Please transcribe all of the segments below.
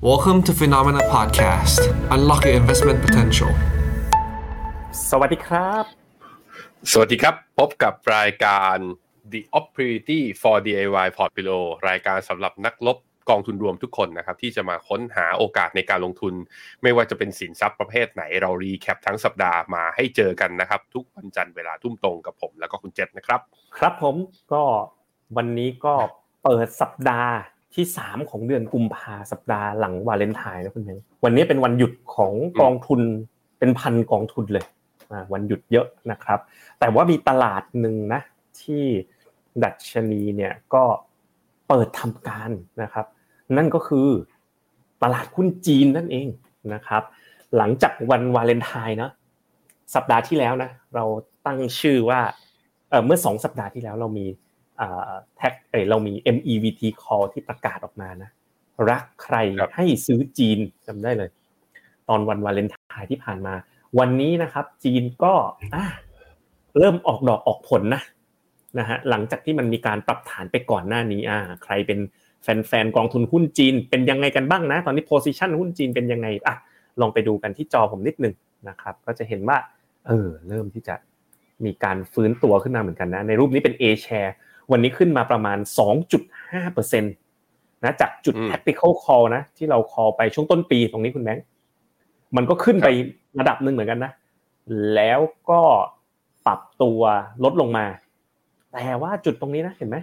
Welcome to Phenomena Podcast. Unlock your investment potential. สวัสดีครับ สวัสดีครับ พบกับรายการ The Opportunity for DIY Portfolio รายการสำหรับนักลบกองทุนรวมทุกคนนะครับ ที่จะมาค้นหาโอกาสในการลงทุน ไม่ว่าจะเป็นสินทรัพย์ประเภทไหนเรารีแคปทั้งสัปดาห์มาให้เจอกันนะครับ ทุกวันจันทร์เวลาทุ่มตรงกับผมแล้วก็คุณเจษนะครับ ครับผมก็วันนี้ก็เปิดสัปดาห์ ที่3ของเดือนกุมภาสัปดาห์หลังวาเลนไทน์นะคุณเองวันนี้เป็นวันหยุดของกองทุนเป็นพันกองทุนเลยวันหยุดเยอะนะครับ แต่ว่ามีตลาดหนึ่งนะที่ดัชนีเนี่ยก็เปิดทำการนะครับ นั่นก็คือตลาดหุ้นจีนนั่นเองนะครับ หลังจากวันวาเลนไทน์นะสัปดาห์ที่แล้วนะเราตั้งชื่อว่าเมื่อสองสัปดาห์ที่แล้วเรามี แท็กเอเรามี MEVT call ที่ประกาศออกมานะรักใครให้ซื้อจีนจำได้เลย ตอนวันวาเลนไทน์ที่ผ่านมา วันนี้นะครับ จีนก็เริ่มออกดอกออกผลนะนะฮะหลังจากที่มันมีการปรับฐานไปก่อนหน้านี้อ่าใครเป็นแฟนๆกองทุนหุ้นจีน เป็นยังไงกันบ้างนะ ตอนนี้โพซิชันหุ้นจีนเป็นยังไงอะลองไปดูกันที่จอผมนิดนึงนะครับ ก็จะเห็นว่า เออ เริ่มที่จะมีการฟื้นตัวขึ้นมาเหมือนกันนะ ในรูปนี้เป็น A share วันนี้ขึ้นมาประมาณ 2.5%นะจากจุด tactical call นะ ที่เรา call ไปช่วงต้นปีตรงนี้คุณแบงค์มันก็ขึ้นไประดับหนึ่งเหมือนกันนะ แล้วก็ปรับตัวลดลงมา แต่ว่าจุดตรงนี้นะเห็นไหม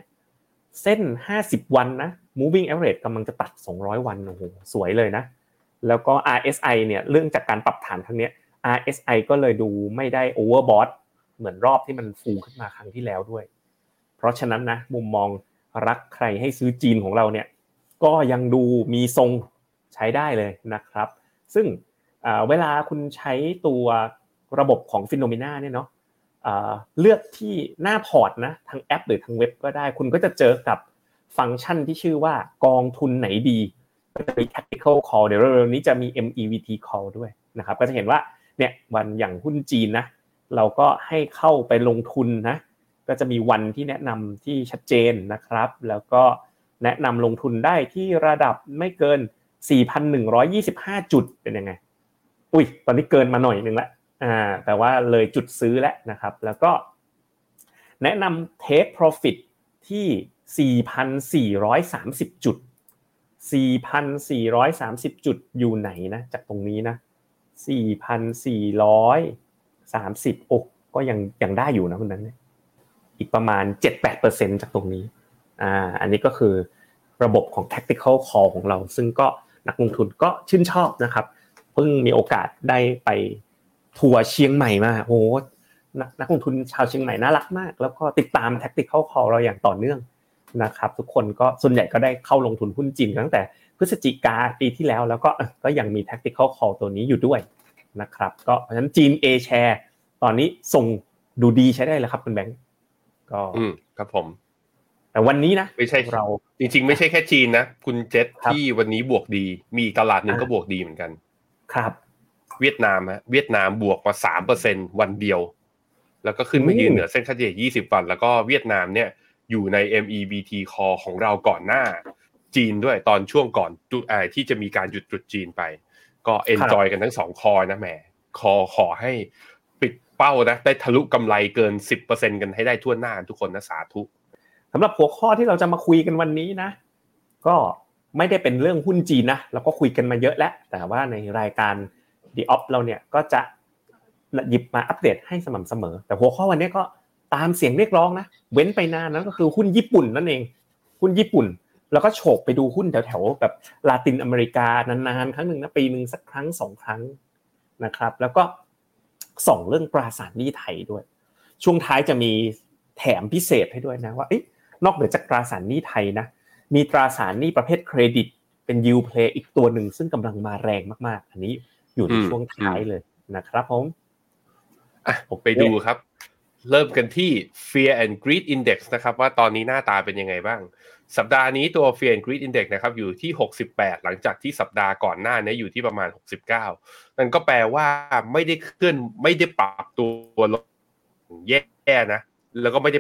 เส้น 50 วันนะ moving average กำลังจะตัด 200 วันโอ้โหสวยเลยนะ แล้วก็ RSI เนี่ยเรื่องจากการปรับฐานครั้งนี้ RSI ก็เลยดูไม่ได้ overbought เหมือนรอบที่มันฟูขึ้นมาครั้งที่แล้วด้วย เพราะฉะนั้นนะมุมมองรักใครให้ซื้อจีนของเราเนี่ยก็ยังดูมีทรงใช้ได้เลยนะครับ ซึ่งเวลาคุณใช้ตัวระบบของฟิโนเมนาเนี่ยเนาะเลือกที่หน้าพอร์ตนะทางแอปหรือทางเว็บก็ได้ คุณก็จะเจอกับฟังก์ชันที่ชื่อว่ากองทุนไหนดีก็จะมี tactical call เดี๋ยวเร็วๆนี้จะมี MEVT call ด้วยนะครับก็จะเห็นว่าเนี่ยวันอย่างหุ้นจีนนะเราก็ให้เข้าไปลงทุนนะ ก็จะมีวันที่แนะนำที่ชัดเจนนะครับ แล้วก็แนะนำลงทุนได้ที่ระดับไม่เกิน 4,125 จุดเป็นยังไง อุ้ย ตอนนี้เกินมาหน่อยนึงละอ่าแต่ว่าเลยจุดซื้อแล้วนะครับ แล้วก็ แนะนำ take profit ที่ 4,430 จุด 4,430 จุดอยู่ไหนนะ จากตรงนี้นะ 4,430โอ้ก็ยังยังได้อยู่นะคุณนั้นเนี่ย อีกประมาณ 7-8%จากตรงนี้อ่าอันนี้ก็คือระบบของ tactical call ของเรา ซึ่งก็นักลงทุนก็ชื่นชอบนะครับเพิ่งมีโอกาสได้ไปทัวร์เชียงใหม่มาโอ้นักลงทุนชาวเชียงใหม่น่ารักมาก แล้วก็ติดตาม tactical call เราอย่างต่อเนื่องนะครับ ทุกคนก็ส่วนใหญ่ก็ได้เข้าลงทุนหุ้นจีนตั้งแต่พฤศจิกาปีที่แล้ว แล้วก็ก็ยังมี tactical call ตัวนี้อยู่ด้วยนะครับ ก็เพราะฉะนั้นจีน A share ตอนนี้ส่งดูดีใช้ได้แล้วครับคุณแบงค์ ก็อืมครับผม แต่วันนี้นะไม่ใช่เรา จริง ๆ ไม่ใช่แค่จีนนะคุณเจษที่วันนี้บวกดี มีตลาดหนึ่งก็บวกดีเหมือนกัน ครับ เวียดนามฮะเวียดนามบวกมาสามเปอร์เซ็นต์วันเดียว แล้วก็ขึ้นมายืนเหนือเส้นค่าเฉลี่ยยี่สิบวัน แล้วก็เวียดนามเนี่ยอยู่ใน MEVT call ของเราก่อนหน้า จีนด้วยตอนช่วงก่อนตรุษไอที่จะมีการหยุดตรุษจีนไป ก็ enjoy กันทั้งสอง call นะแหมคอขอให้ เป้านะได้ทะลุกำไรเกิน 10%กันให้ได้ทั่วหน้าทุกคนนะสาธุสำหรับหัวข้อที่เราจะมาคุยกันวันนี้นะ ก็ไม่ได้เป็นเรื่องหุ้นจีนนะเราก็คุยกันมาเยอะแล้ว แต่ว่าในรายการ The Op เราเนี่ยก็จะหยิบมาอัปเดตให้สม่ำเสมอ แต่หัวข้อวันนี้ก็ตามเสียงเรียกร้องนะเว้นไปนานนั้นก็คือหุ้นญี่ปุ่นนั่นเอง หุ้นญี่ปุ่น แล้วก็โฉบไปดูหุ้นแถวๆแบบลาตินอเมริกานานๆครั้งหนึ่งนะปีหนึ่งสักครั้งสองครั้งนะครับ แล้วก็ ส่องเรื่องตราสารหนี้ไทยด้วย ช่วงท้ายจะมีแถมพิเศษให้ด้วยนะว่าอนอกเหนือจากตราสารหนี้ไทยนะมีตราสารหนี้ประเภทเครดิต เป็นยูเพลย์อีกตัวหนึ่งซึ่งกำลังมาแรงมากๆ อันนี้อยู่ในช่วงท้ายเลยนะครับผมอะผมไปดูครับ เริ่มกันที่ Fear and Greed Index นะครับ ว่าตอนนี้หน้าตาเป็นยังไงบ้าง สัปดาห์นี้ตัว Fear and Greed Index นะครับอยู่ที่ 68 หลังจากที่สัปดาห์ก่อนหน้านี้อยู่ที่ประมาณ 69 นั่นก็แปลว่าไม่ได้เคลื่อนไม่ได้ปรับตัวลงแย่นะ แล้วก็ไม่ได้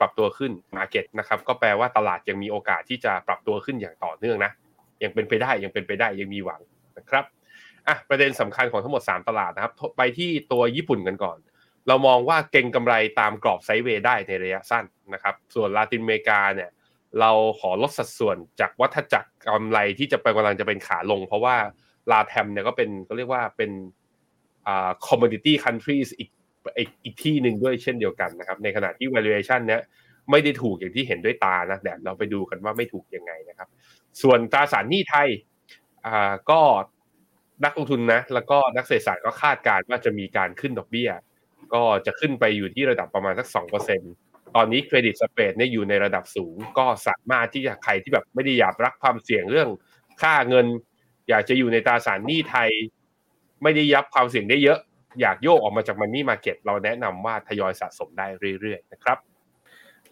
ปรับตัวขึ้นมาเก็ตนะครับก็แปลว่าตลาดยังมีโอกาสที่จะปรับตัวขึ้นอย่างต่อเนื่องนะยังเป็นไปได้ยังเป็นไปได้ยังมีหวังนะครับอะประเด็นสำคัญของทั้งหมด 3 ตลาดนะครับ ไปที่ตัวญี่ปุ่นกันก่อน เรามองว่าเก่งกำไรตามกรอบไซด์เวย์ได้ในระยะสั้นนะครับ ส่วนลาตินอเมริกาเนี่ย เราขอลดสัดส่วนจากวัฏจักรกำไรที่จะไปกำลังจะเป็นขาลง เพราะว่าลาแทมเนี่ยก็เป็นก็เรียกว่าเป็นอ่า commodity countries อีกอีกอีกที่หนึ่งด้วยเช่นเดียวกันนะครับในขณะที่ valuation เนี้ยไม่ได้ถูกอย่างที่เห็นด้วยตานะแต่เราไปดูกันว่าไม่ถูกยังไงนะครับ ส่วนตราสารหนี้ไทยอ่าก็นักลงทุนนะแล้วก็นักเศรษฐศาสตร์ก็คาดการณ์ว่าจะมีการขึ้นดอกเบี้ย ก็จะขึ้นไปอยู่ที่ระดับประมาณสักสองเปอร์เซ็นต์ ตอนนี้เครดิตสเปรดเนี่ยอยู่ในระดับสูง ก็สามารถที่จะใครที่แบบไม่ได้อยากรักความเสี่ยงเรื่องค่าเงิน อยากจะอยู่ในตราสารหนี้ไทย ไม่ได้ยับความเสี่ยงได้เยอะ อยากโยกออกมาจากมันนี่มาเก็ตเราแนะนำว่าทยอยสะสมได้เรื่อยๆนะครับ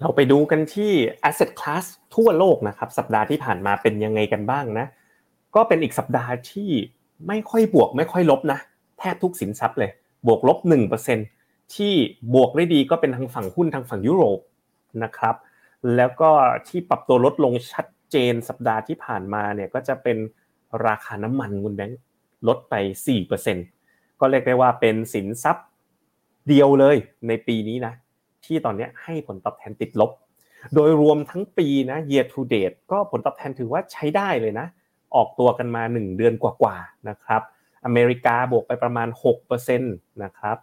เราไปดูกันที่ asset class ทั่วโลกนะครับ สัปดาห์ที่ผ่านมาเป็นยังไงกันบ้างนะ ก็เป็นอีกสัปดาห์ที่ไม่ค่อยบวกไม่ค่อยลบนะ แทบทุกสินทรัพย์เลย บวกลบ1% ที่บวกได้ดีก็เป็นทางฝั่งหุ้นทางฝั่งยุโรปนะครับ แล้วก็ที่ปรับตัวลดลงชัดเจนสัปดาห์ที่ผ่านมาเนี่ยก็จะเป็นราคาน้ำมันคุณแบงค์ลดไป 4%ก็เรียกได้ว่าเป็นสินทรัพย์เดียวเลยในปีนี้นะ ที่ตอนนี้ให้ผลตอบแทนติดลบ โดยรวมทั้งปีนะ year to date ก็ผลตอบแทนถือว่าใช้ได้เลยนะ ออกตัวกันมา 1 เดือนกว่าๆนะครับ อเมริกาบวกไปประมาณ 6%นะครับ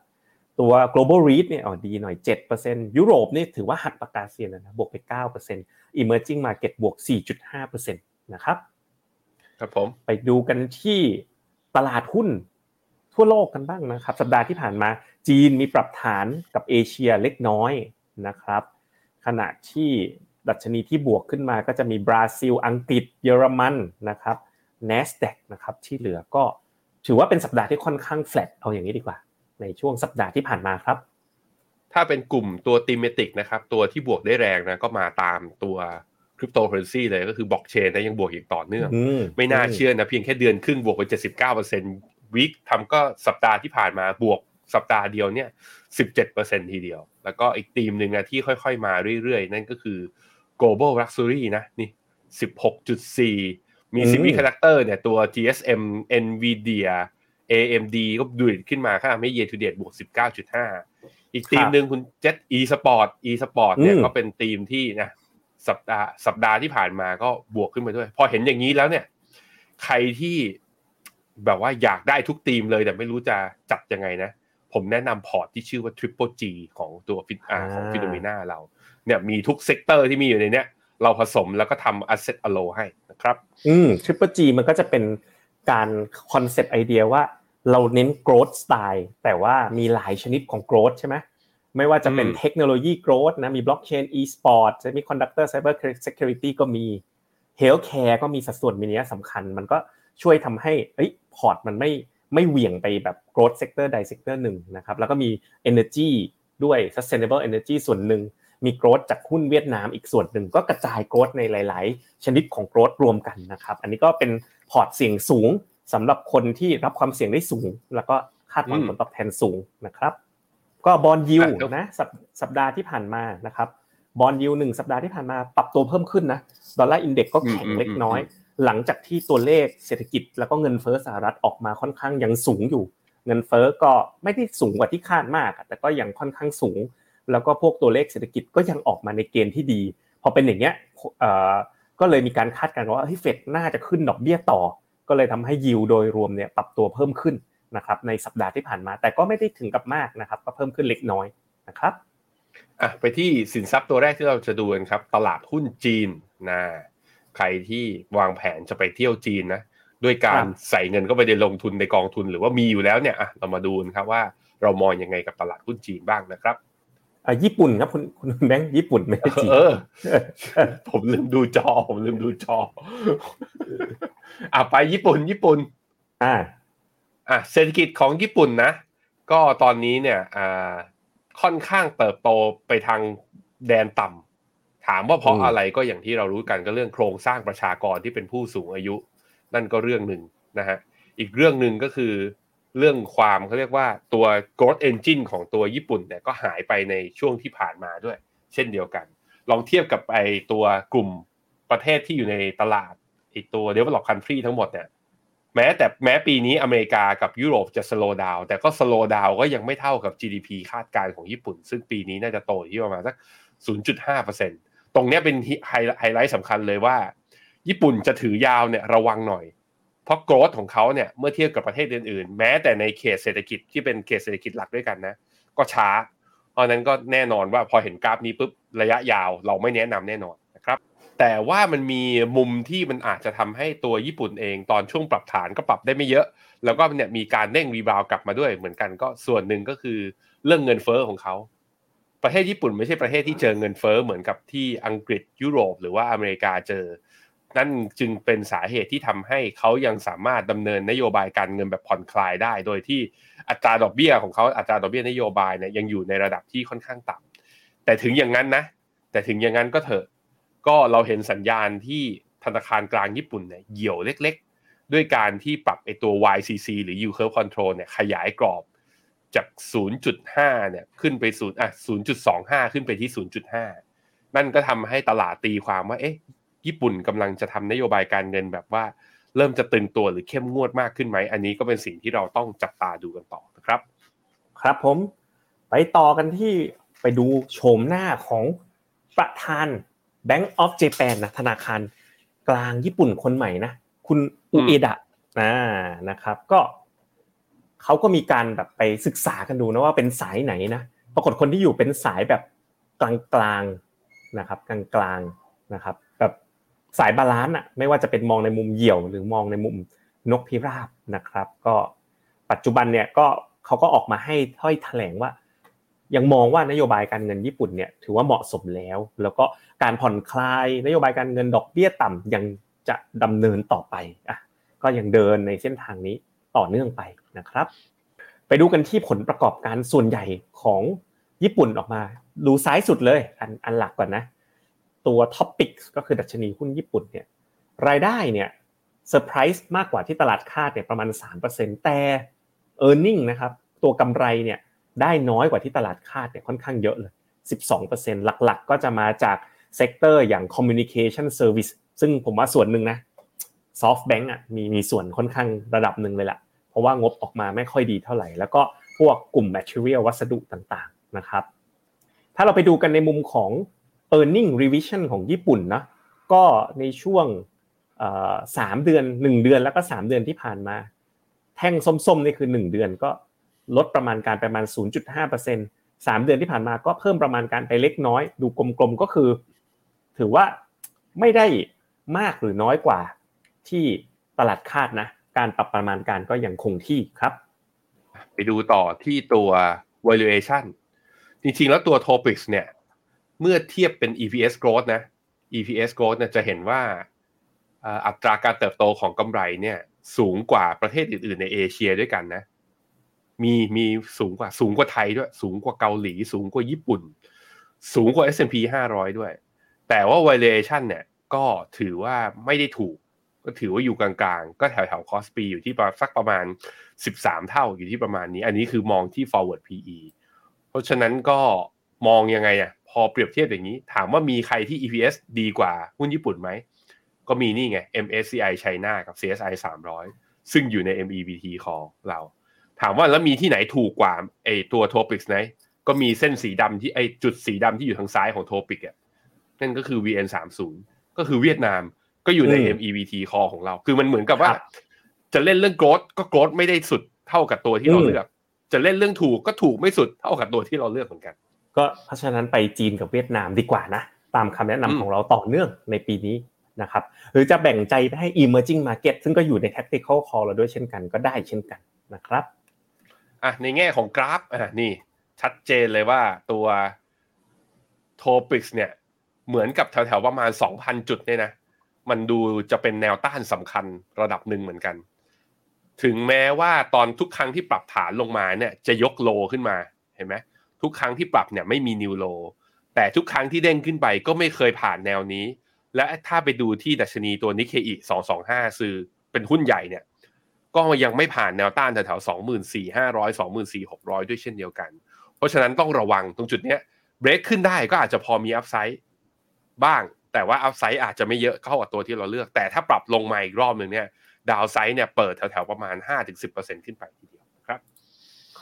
ตัว global REIT เนี่ยอ๋อดีหน่อย 7%ยุโรปนี่ถือว่าหักปากกาเซียนนะบวกไป 9% emerging market บวก 4.5%นะครับครับผมไปดูกันที่ตลาดหุ้นทั่วโลกกันบ้างนะครับ สัปดาห์ที่ผ่านมาจีนมีปรับฐานกับเอเชียเล็กน้อยนะครับ ขณะที่ดัชนีที่บวกขึ้นมาก็จะมีบราซิล อังกฤษ เยอรมันนะครับ NASDAQ นะครับที่เหลือก็ถือว่าเป็นสัปดาห์ที่ค่อนข้างแฟลตเอาอย่างนี้ดีกว่า ในช่วงสัปดาห์ที่ผ่านมาครับ ถ้าเป็นกลุ่มตัว thematic นะครับ ตัวที่บวกได้แรงนะก็มาตามตัวคริปโตเคอเรนซีเลยก็คือบล็อกเชนนะยังบวกอย่างต่อเนื่องอืมไม่น่าเชื่อนะเพียงแค่เดือนครึ่งบวกไป79%วิกทำก็สัปดาห์ที่ผ่านมาบวกสัปดาห์เดียวเนี่ย17%ทีเดียว แล้วก็อีกธีมหนึ่งนะที่ค่อยๆมาเรื่อยๆ นั่นก็คือ global luxury นะนี่16.4มีอืม semiconductor เนี่ยตัว GSM Nvidia AMD ก็ดูดขึ้นมาค่าไม่ year to date บวก 19.5 อีกธีมหนึ่งคุณเจ็ e sport e sport เนี่ยอืมก็เป็นธีมที่นะสัปดาห์สัปดาห์ที่ผ่านมาก็บวกขึ้นมาด้วย พอเห็นอย่างนี้แล้วเนี่ย ใครที่แบบว่าอยากได้ทุกทีมเลยแต่ไม่รู้จะจัดยังไงนะ ผมแนะนำพอร์ตที่ชื่อว่า Triple G ของตัวฟิตอาของ FINNOMENA เรา เนี่ยมีทุก sector ที่มีอยู่ในเนี้ยเราผสมแล้วก็ทำ asset allo ให้นะครับ อืม Triple G มันก็จะเป็นการ concept ไอเดียว่า เราเน้น growth style แต่ว่ามีหลายชนิดของ growth ใช่ไหมไม่ว่าจะเป็นอืมเทคโนโลยี growth นะมี blockchain e-sport semiconductor cyber security ก็มี healthcare ก็มีสัดส่วนมีนัยสำคัญ มันก็ช่วยทำให้เอ้ยพอร์ตมันไม่ไม่เหวี่ยงไปแบบ growth sector ใด sector หนึ่งนะครับแล้วก็มี energy ด้วย sustainable energy ส่วนหนึ่งมี growth จากหุ้นเวียดนามอีกส่วนหนึ่งก็กระจาย growth ในหลาย ๆ ชนิดของ growth รวมกันนะครับ อันนี้ก็เป็นพอร์ตเสี่ยงสูง สำหรับคนที่รับความเสี่ยงได้สูง แล้วก็คาดหวังอืมผลตอบแทนสูงนะครับ ก็ bond yield อะครับนะสัปสัปดาห์ที่ผ่านมานะครับbond yield หนึ่งสัปดาห์ที่ผ่านมาปรับตัวเพิ่มขึ้นนะ dollar index ก็แข็งเล็กน้อย หลังจากที่ตัวเลขเศรษฐกิจ แล้วก็เงินเฟ้อสหรัฐออกมาค่อนข้างยังสูงอยู่ เงินเฟ้อก็ไม่ได้สูงกว่าที่คาดมากอะแต่ก็ยังค่อนข้างสูง แล้วก็พวกตัวเลขเศรษฐกิจก็ยังออกมาในเกณฑ์ที่ดี พอเป็นอย่างเงี้ยเอ่อก็เลยมีการคาดการณ์ว่าเฮ้ยเฟดน่าจะขึ้นดอกเบี้ยต่อ ก็เลยทำให้ยิวโดยรวมเนี่ยปรับตัวเพิ่มขึ้นนะครับในสัปดาห์ที่ผ่านมา แต่ก็ไม่ได้ถึงกับมากนะครับ ก็เพิ่มขึ้นเล็กน้อยนะครับอะไปที่สินทรัพย์ตัวแรกที่เราจะดูกันครับ ตลาดหุ้นจีนนะใครที่วางแผนจะไปเที่ยวจีนนะด้วยการครับใส่เงินเข้าไปในลงทุนในกองทุนหรือว่ามีอยู่แล้วเนี่ยอะเรามาดูกันครับว่าเรามองยังไงกับตลาดหุ้นจีนบ้างนะครับ อะญี่ปุ่นครับคุณคุณแบงค์ญี่ปุ่นไม่ใช่จีนเออผมลืมดูจอ ผมลืมดูจอ อะไปญี่ปุ่น ญี่ปุ่น อ่า อะเศรษฐกิจของญี่ปุ่นนะ ก็ตอนนี้เนี่ย อ่า ค่อนข้างเติบโตไปทางแดนต่ำถามว่าเพราะอืมอะไรก็อย่างที่เรารู้กันก็เรื่องโครงสร้างประชากรที่เป็นผู้สูงอายุ นั่นก็เรื่องหนึ่งนะฮะ อีกเรื่องหนึ่งก็คือ เรื่องความเขาเรียกว่าตัว growth engine ของตัวญี่ปุ่นเนี่ยก็หายไปในช่วงที่ผ่านมาด้วย เช่นเดียวกัน ลองเทียบกับไอตัวกลุ่มประเทศที่อยู่ในตลาดไอตัว develop country ทั้งหมดเนี่ยแม้แต่แม้ปีนี้อเมริกากับยุโรปจะ slow down แต่ก็ slow down ก็ยังไม่เท่ากับ GDP คาดการณ์ของญี่ปุ่น ซึ่งปีนี้น่าจะโตที่ประมาณสัก 0.5%ตรงนี้เป็นไฮไลท์สำคัญเลยว่า ญี่ปุ่นจะถือยาวเนี่ยระวังหน่อย เพราะโกรธของเขาเนี่ยเมื่อเทียบกับประเทศอื่นๆ แม้แต่ในเขตเศรษฐกิจที่เป็นเขตเศรษฐกิจหลักด้วยกันนะ ก็ช้า เพราะนั้นก็แน่นอนว่าพอเห็นกราฟนี้ปุ๊บระยะยาวเราไม่แนะนำแน่นอนนะครับ แต่ว่ามันมีมุมที่มันอาจจะทำให้ตัวญี่ปุ่นเองตอนช่วงปรับฐานก็ปรับได้ไม่เยอะ แล้วก็เนี่ยมีการเร่งรีบาวกลับมาด้วย เหมือนกันก็ส่วนหนึ่งก็คือเรื่องเงินเฟ้อของเขาประเทศญี่ปุ่นไม่ใช่ประเทศที่เจอเงินเฟ้อเหมือนกับที่อังกฤษยุโรป หรือว่าอเมริกาเจอ นั่นจึงเป็นสาเหตุที่ทำให้เขายังสามารถดำเนินนโยบายการเงินแบบผ่อนคลายได้ โดยที่อัตราดอกเบี้ยของเขาอัตราดอกเบี้ยนโยบายเนี่ยยังอยู่ในระดับที่ค่อนข้างต่ำแต่ถึงอย่างนั้นนะ แต่ถึงอย่างนั้นก็เถอะก็เราเห็นสัญญาณที่ธนาคารกลางญี่ปุ่นเนี่ยเหี่ยวเล็กๆ ด้วยการที่ปรับไอตัว YCC หรือ Yield Curve Control เนี่ยขยายกรอบจาก 0.5 เนี่ยขึ้นไป0อะ0.25 ขึ้นไปที่ 0.5 นั่นก็ทำให้ตลาดตีความว่าเอ๊ะ ญี่ปุ่นกำลังจะทำนโยบายการเงินแบบว่าเริ่มจะตึงตัวหรือเข้มงวดมากขึ้นไหม อันนี้ก็เป็นสิ่งที่เราต้องจับตาดูกันต่อนะครับ ครับผมไปต่อกันที่ไปดูโฉมหน้าของประธาน Bank of Japan นะธนาคารกลางญี่ปุ่นคนใหม่นะคุณอุเอดะนะนะครับ ก็เขาก็มีการแบบไปศึกษากันดูนะว่าเป็นสายไหนนะปรากฏคนที่อยู่เป็นสายแบบกลางๆนะครับ กลางๆนะครับแบบ สาย balance อะไม่ว่าจะเป็นมองในมุมเหี่ยว หรือมองในมุมนกพิราบนะครับ ก็ปัจจุบันเนี่ยก็เขาก็ออกมาให้ถ้อยแถลงว่า ยังมองว่านโยบายการเงินญี่ปุ่นเนี่ยถือว่าเหมาะสมแล้ว แล้วก็การผ่อนคลายนโยบายการเงินดอกเบี้ยต่ำยังจะดำเนินต่อไปอะก็ยังเดินในเส้นทางนี้ต่อเนื่องไปนะครับ ไปดูกันที่ผลประกอบการส่วนใหญ่ของญี่ปุ่นออกมา ดูซ้ายสุดเลย อันอันหลักก่อนนะ ตัว TOPIX ก็คือดัชนีหุ้นญี่ปุ่นเนี่ยรายได้เนี่ยเซอร์ไพรส์มากกว่าที่ตลาดคาดเนี่ยประมาณ 3%แต่ e a r n i n g นะครับตัวกำไรเนี่ยได้น้อยกว่าที่ตลาดคาดเนี่ยค่อนข้างเยอะเลย 12%หลักๆ ก็จะมาจาก sector อย่าง communication service ซึ่งผมว่าส่วนหนึ่งนะ SoftBank อะมีมีส่วนค่อนข้างระดับหนึ่งเลยล่ะ เพราะว่างบออกมาไม่ค่อยดีเท่าไหร่ แล้วก็พวกกลุ่ม material วัสดุต่างๆนะครับ ถ้าเราไปดูกันในมุมของ e a r n i n g revision ของญี่ปุ่นนะก็ในช่วงสามเดือนหนึ่งเดือนแล้วก็สามเดือนที่ผ่านมา แท่งส้มๆนี่คือหนึ่งเดือนก็ลดประมาณการประมาณ 0.5%สามเดือนที่ผ่านมาก็เพิ่มประมาณการไปเล็กน้อย ดูกลมๆก็คือ ถือว่าไม่ได้มากหรือน้อยกว่าที่ตลาดคาดนะ การปรับประมาณการก็ยังคงที่ครับ ไปดูต่อที่ตัว valuation จริงๆแล้วตัว topics เนี่ย เมื่อเทียบเป็น EPS growth นะ EPS growth เนี่ยจะเห็นว่าอัตราการเติบโตของกำไรเนี่ย สูงกว่าประเทศอื่นๆ ในเอเชียด้วยกันนะ มีมีสูงกว่าสูงกว่าไทยด้วย สูงกว่าเกาหลี สูงกว่าญี่ปุ่น สูงกว่า S&P 500 ด้วย แต่ว่า valuation เนี่ยก็ถือว่าไม่ได้ถูก ก็ถือว่าอยู่กลางๆ ก็แถวแถว cost P อยู่ที่สักประมาณ 13 เท่าอยู่ที่ประมาณนี้ อันนี้คือมองที่ forward PE เพราะฉะนั้นก็มองยังไงอะ พอเปรียบเทียบอย่างนี้ ถามว่ามีใครที่ EPS ดีกว่าหุ้นญี่ปุ่นไหม ก็มีนี่ไง MSCI China กับ CSI 300 ซึ่งอยู่ใน MEBT ของเรา ถามว่าแล้วมีที่ไหนถูกกว่าไอตัว Topics ไหนก็มีเส้นสีดำที่ไอจุดสีดำที่อยู่ทางซ้ายของ Topic อะนั่นก็คือ VN30 ก็คือเวียดนามก็อยู่ใน MEBT คอของเรา คือมันเหมือนกับว่า จะเล่นเรื่องโกรดก็โกรดไม่ได้สุดเท่ากับตัวที่เราเลือก จะเล่นเรื่องถูกก็ถูกไม่สุดเท่ากับตัวที่เราเลือกเหมือนกัน ก็เพราะฉะนั้นไปจีนกับเวียดนามดีกว่านะ ตามคำแนะนำของเราต่อเนื่องในปีนี้นะครับหรือจะแบ่งใจไปให้ emerging market ซึ่งก็อยู่ใน tactical call เราด้วยเช่นกันก็ได้เช่นกันนะครับอะในแง่ของกราฟอะนี่ชัดเจนเลยว่าตัว topics เนี่ยเหมือนกับแถวๆประมาณ 2,000 จุดเนี่ยนะมันดูจะเป็นแนวต้านสำคัญระดับหนึ่งเหมือนกัน ถึงแม้ว่าตอนทุกครั้งที่ปรับฐานลงมาเนี่ยจะยกโลขึ้นมาเห็นไหม ทุกครั้งที่ปรับเนี่ยไม่มีนิวโลแต่ทุกครั้งที่เด้งขึ้นไปก็ไม่เคยผ่านแนวนี้ และถ้าไปดูที่ดัชนีตัวนิเคอีสองสองห้าซื้อเป็นหุ้นใหญ่เนี่ย ก็ยังไม่ผ่านแนวต้านแถวๆสองหมื่นสี่ห้าร้อยสองหมื่นสี่หกร้อยด้วยเช่นเดียวกัน เพราะฉะนั้นต้องระวังตรงจุดเนี้ยเบรกขึ้นได้ก็อาจจะพอมีอัพไซด์บ้าง แต่ว่าอัพไซด์อาจจะไม่เยอะเท่ากับตัวที่เราเลือก แต่ถ้าปรับลงมาอีกรอบหนึ่งเนี่ย ดาวไซด์เนี่ยเปิดแถวๆประมาณ5-10%ขึ้นไปทีเดียวครับ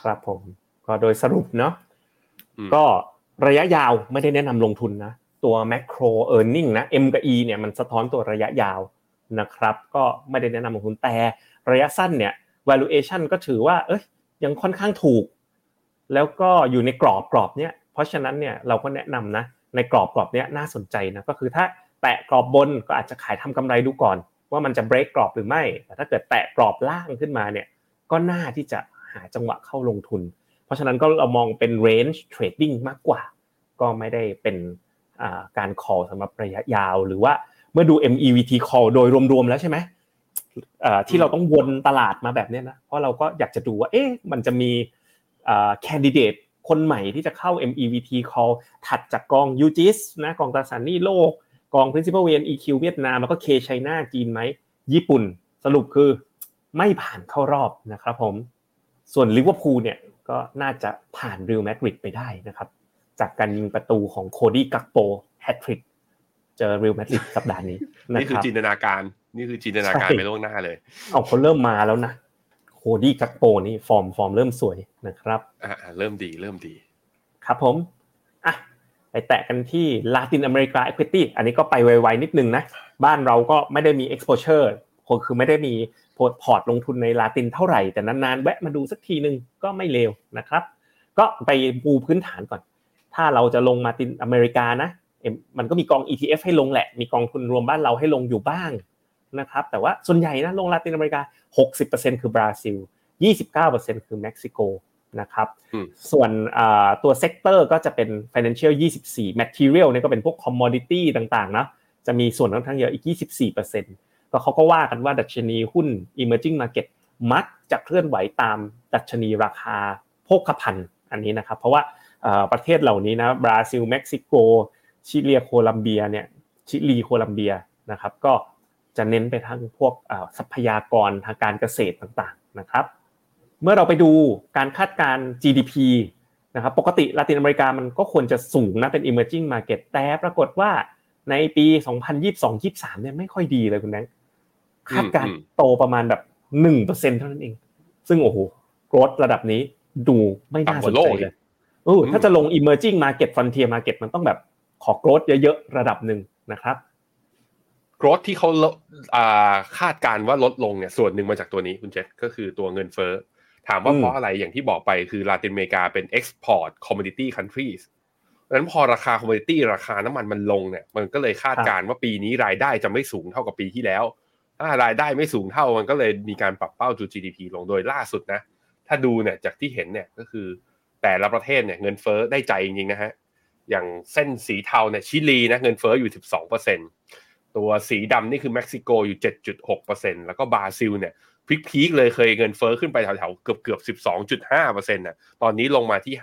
ครับผมก็โดยสรุปเนาะ ก็ระยะยาวไม่ได้แนะนำลงทุนนะตัว macro earning นะ M กับ E เนี่ยมันสะท้อนตัวระยะยาวนะครับ ก็ไม่ได้แนะนำลงทุนแต่ระยะสั้นเนี่ย valuation ก็ถือว่า เอ้ยยังค่อนข้างถูก แล้วก็อยู่ในกรอบกรอบเนี้ยเพราะฉะนั้นเนี่ยเราก็แนะนำนะในกรอบกรอบเนี้ยน่าสนใจนะก็คือถ้าแตะกรอบบนก็อาจจะขายทำกำไรดูก่อน ว่ามันจะ break กรอบหรือไม่แต่ถ้าเกิดแตะกรอบล่างขึ้นมาเนี่ยก็น่าที่จะหาจังหวะเข้าลงทุน ราะฉะนั้นก็เรามองเป็น range trading มากกว่า ก็ไม่ได้เป็นการ call สำหรับระยะยาว หรือว่าเมื่อดู MEVT call โดยรวมๆแล้วใช่ไหมที่เราต้องวนตลาดมาแบบนี้นะเพราะเราก็อยากจะดูว่าเอ๊ะมันจะมีอ่า candidate คนใหม่ที่จะเข้า MEVT call ถัดจากกอง UGIS นะกองตราสารหนี้โลกกอง principal VNEQ เวียดนามแล้วก็ K China จีนไหมญี่ปุ่น สรุปคือไม่ผ่านเข้ารอบนะครับผมส่วนลิเวอร์พูลเนี่ย ก็น่าจะผ่านริวมาดริดไปได้นะครับ จากการยิงประตูของโคดี้กักโปแฮตทริกเจอเรอัลมาดริดสัปดาห์นี้นะนี่คือรับจินตนาการ นี่คือจินตนาการใช่ไปล่วงหน้าเลยเอาเขาเริ่มมาแล้วนะโคดี้กักโปนี่ฟอร์มฟอร์มเริ่มสวยนะครับอ่าเริ่มดีเริ่มดี ครับผมอะไปแตะกันที่ลาตินอเมริกา Equity อันนี้ก็ไปไวๆนิดนึงนะ บ้านเราก็ไม่ได้มี exposure คือไม่ได้มีพอร์ตลงทุนในลาตินเท่าไหร่แต่นานๆแวะมาดูสักทีนึงก็ไม่เลวนะครับ ก็ไปปูพื้นฐานก่อน ถ้าเราจะลงลาตินอเมริกานะเอ็มมันก็มีกอง ETF ให้ลงแหละ มีกองทุนรวมบ้านเราให้ลงอยู่บ้างนะครับ แต่ว่าส่วนใหญ่นะลงลาตินอเมริกา 60%คือบราซิล 29%คือเม็กซิโกนะครับอืมส่วนอ่าตัว sector ก็จะเป็น financial 24 material เนี่ยก็เป็นพวก commodity ต่างๆนะจะมีส่วนค่อนข้างเยอะอีก 24% ก็เขาก็ว่ากันว่าดัชนีหุ้น emerging market มักจะเคลื่อนไหวตามดัชนีราคาโภคภัณฑ์อันนี้นะครับ เพราะว่าประเทศเหล่านี้นะบราซิลเม็กซิโก ชิลีโคลัมเบียเนี่ยชิลีโคลัมเบียนะครับก็จะเน้นไปทั้งพวกอ่าทรัพยากรทางการเกษตรต่างๆนะครับ เมื่อเราไปดูการคาดการ GDP นะครับปกติลาตินอเมริกามันก็ควรจะสูงนะเป็น emerging market แต่ปรากฏว่าในปี 2022-23เนี่ยไม่ค่อยดีเลยคุณแบงค์ คาดการณ์โตประมาณแบบ1%เท่านั้นเอง ซึ่งโอ้โหโกรธระดับนี้ดูไม่น่าสนใจเลยเออถ้าจะลง emerging market frontier market มันต้องแบบขอโกรธเยอะๆ ระดับหนึ่งนะครับโกรธที่เขาลดอ่าคาดการณ์ว่าลดลงเนี่ยส่วนหนึ่งมาจากตัวนี้คุณเจษก็คือตัวเงินเฟ้อถามว่าอืมเพราะอะไรอย่างที่บอกไปคือลาตินอเมริกาเป็น export commodity countries ดังนั้นพอราคา commodity ราคาน้ำมันมันลงเนี่ยมันก็เลยคาดการณ์ว่าปีนี้รายได้จะไม่สูงเท่ากับปีที่แล้ว ถ้ารายได้ไม่สูงเท่ามันก็เลยมีการปรับเป้าตัว GDP ลงโดยล่าสุดนะ ถ้าดูเนี่ยจากที่เห็นเนี่ยก็คือแต่ละประเทศเนี่ยเงินเฟ้อได้ใจจริงๆนะฮะอย่างเส้นสีเทาเนี่ยชิลีนะเงินเฟ้ออยู่ 12%ตัวสีดำนี่คือเม็กซิโกอยู่ 7.6%แล้วก็บราซิลเนี่ยพีคๆเลยเคยเงินเฟ้อขึ้นไปแถวๆเกือบเกือบ12.5%น่ะตอนนี้ลงมาที่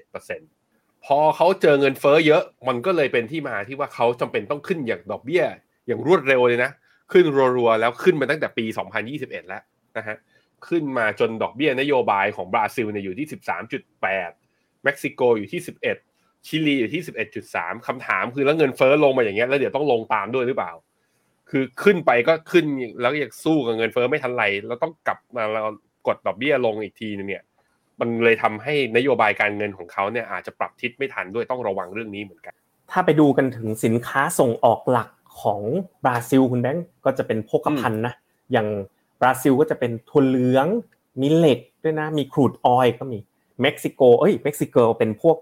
5.7%พอเขาเจอเงินเฟ้อเยอะมันก็เลยเป็นที่มาที่ว่าเขาจำเป็นต้องขึ้นอย่างดอกเบี้ย อย่างรวดเร็วเลยนะ ขึ้นรัวๆแล้วขึ้นมาตั้งแต่ปี 2021 แล้วนะฮะขึ้นมาจนดอกเบี้ยนโยบายของบราซิลเนี่ยอยู่ที่ 13.8 เม็กซิโกอยู่ที่ 11 ชิลีอยู่ที่ 11.3 คำถามคือแล้วเงินเฟ้อลงมาอย่างเงี้ยแล้วเดี๋ยวต้องลงตามด้วยหรือเปล่า คือขึ้นไปก็ขึ้นแล้วอยังสู้กับเงินเฟ้อไม่ทันไรแล้วต้องกลับมาเรากดดอกเบี้ยลงอีกทีนึงเนี่ยมันเลยทำให้นโยบายการเงินของเขาเนี่ยอาจจะปรับทิศไม่ทันด้วยต้องระวังเรื่องนี้เหมือนกัน ถ้าไปดูกันถึงสินค้าส่งออกหลัก ของบราซิลคุณแบงก์ก็จะเป็นโภคภัณฑ์นะอย่างบราซิลก็จะเป็นถั่วเหลืองมีเหล็กด้วยนะ มี crude oil ก็มีเม็กซิโกเอ้ยเม็กซิโกเป็นพวก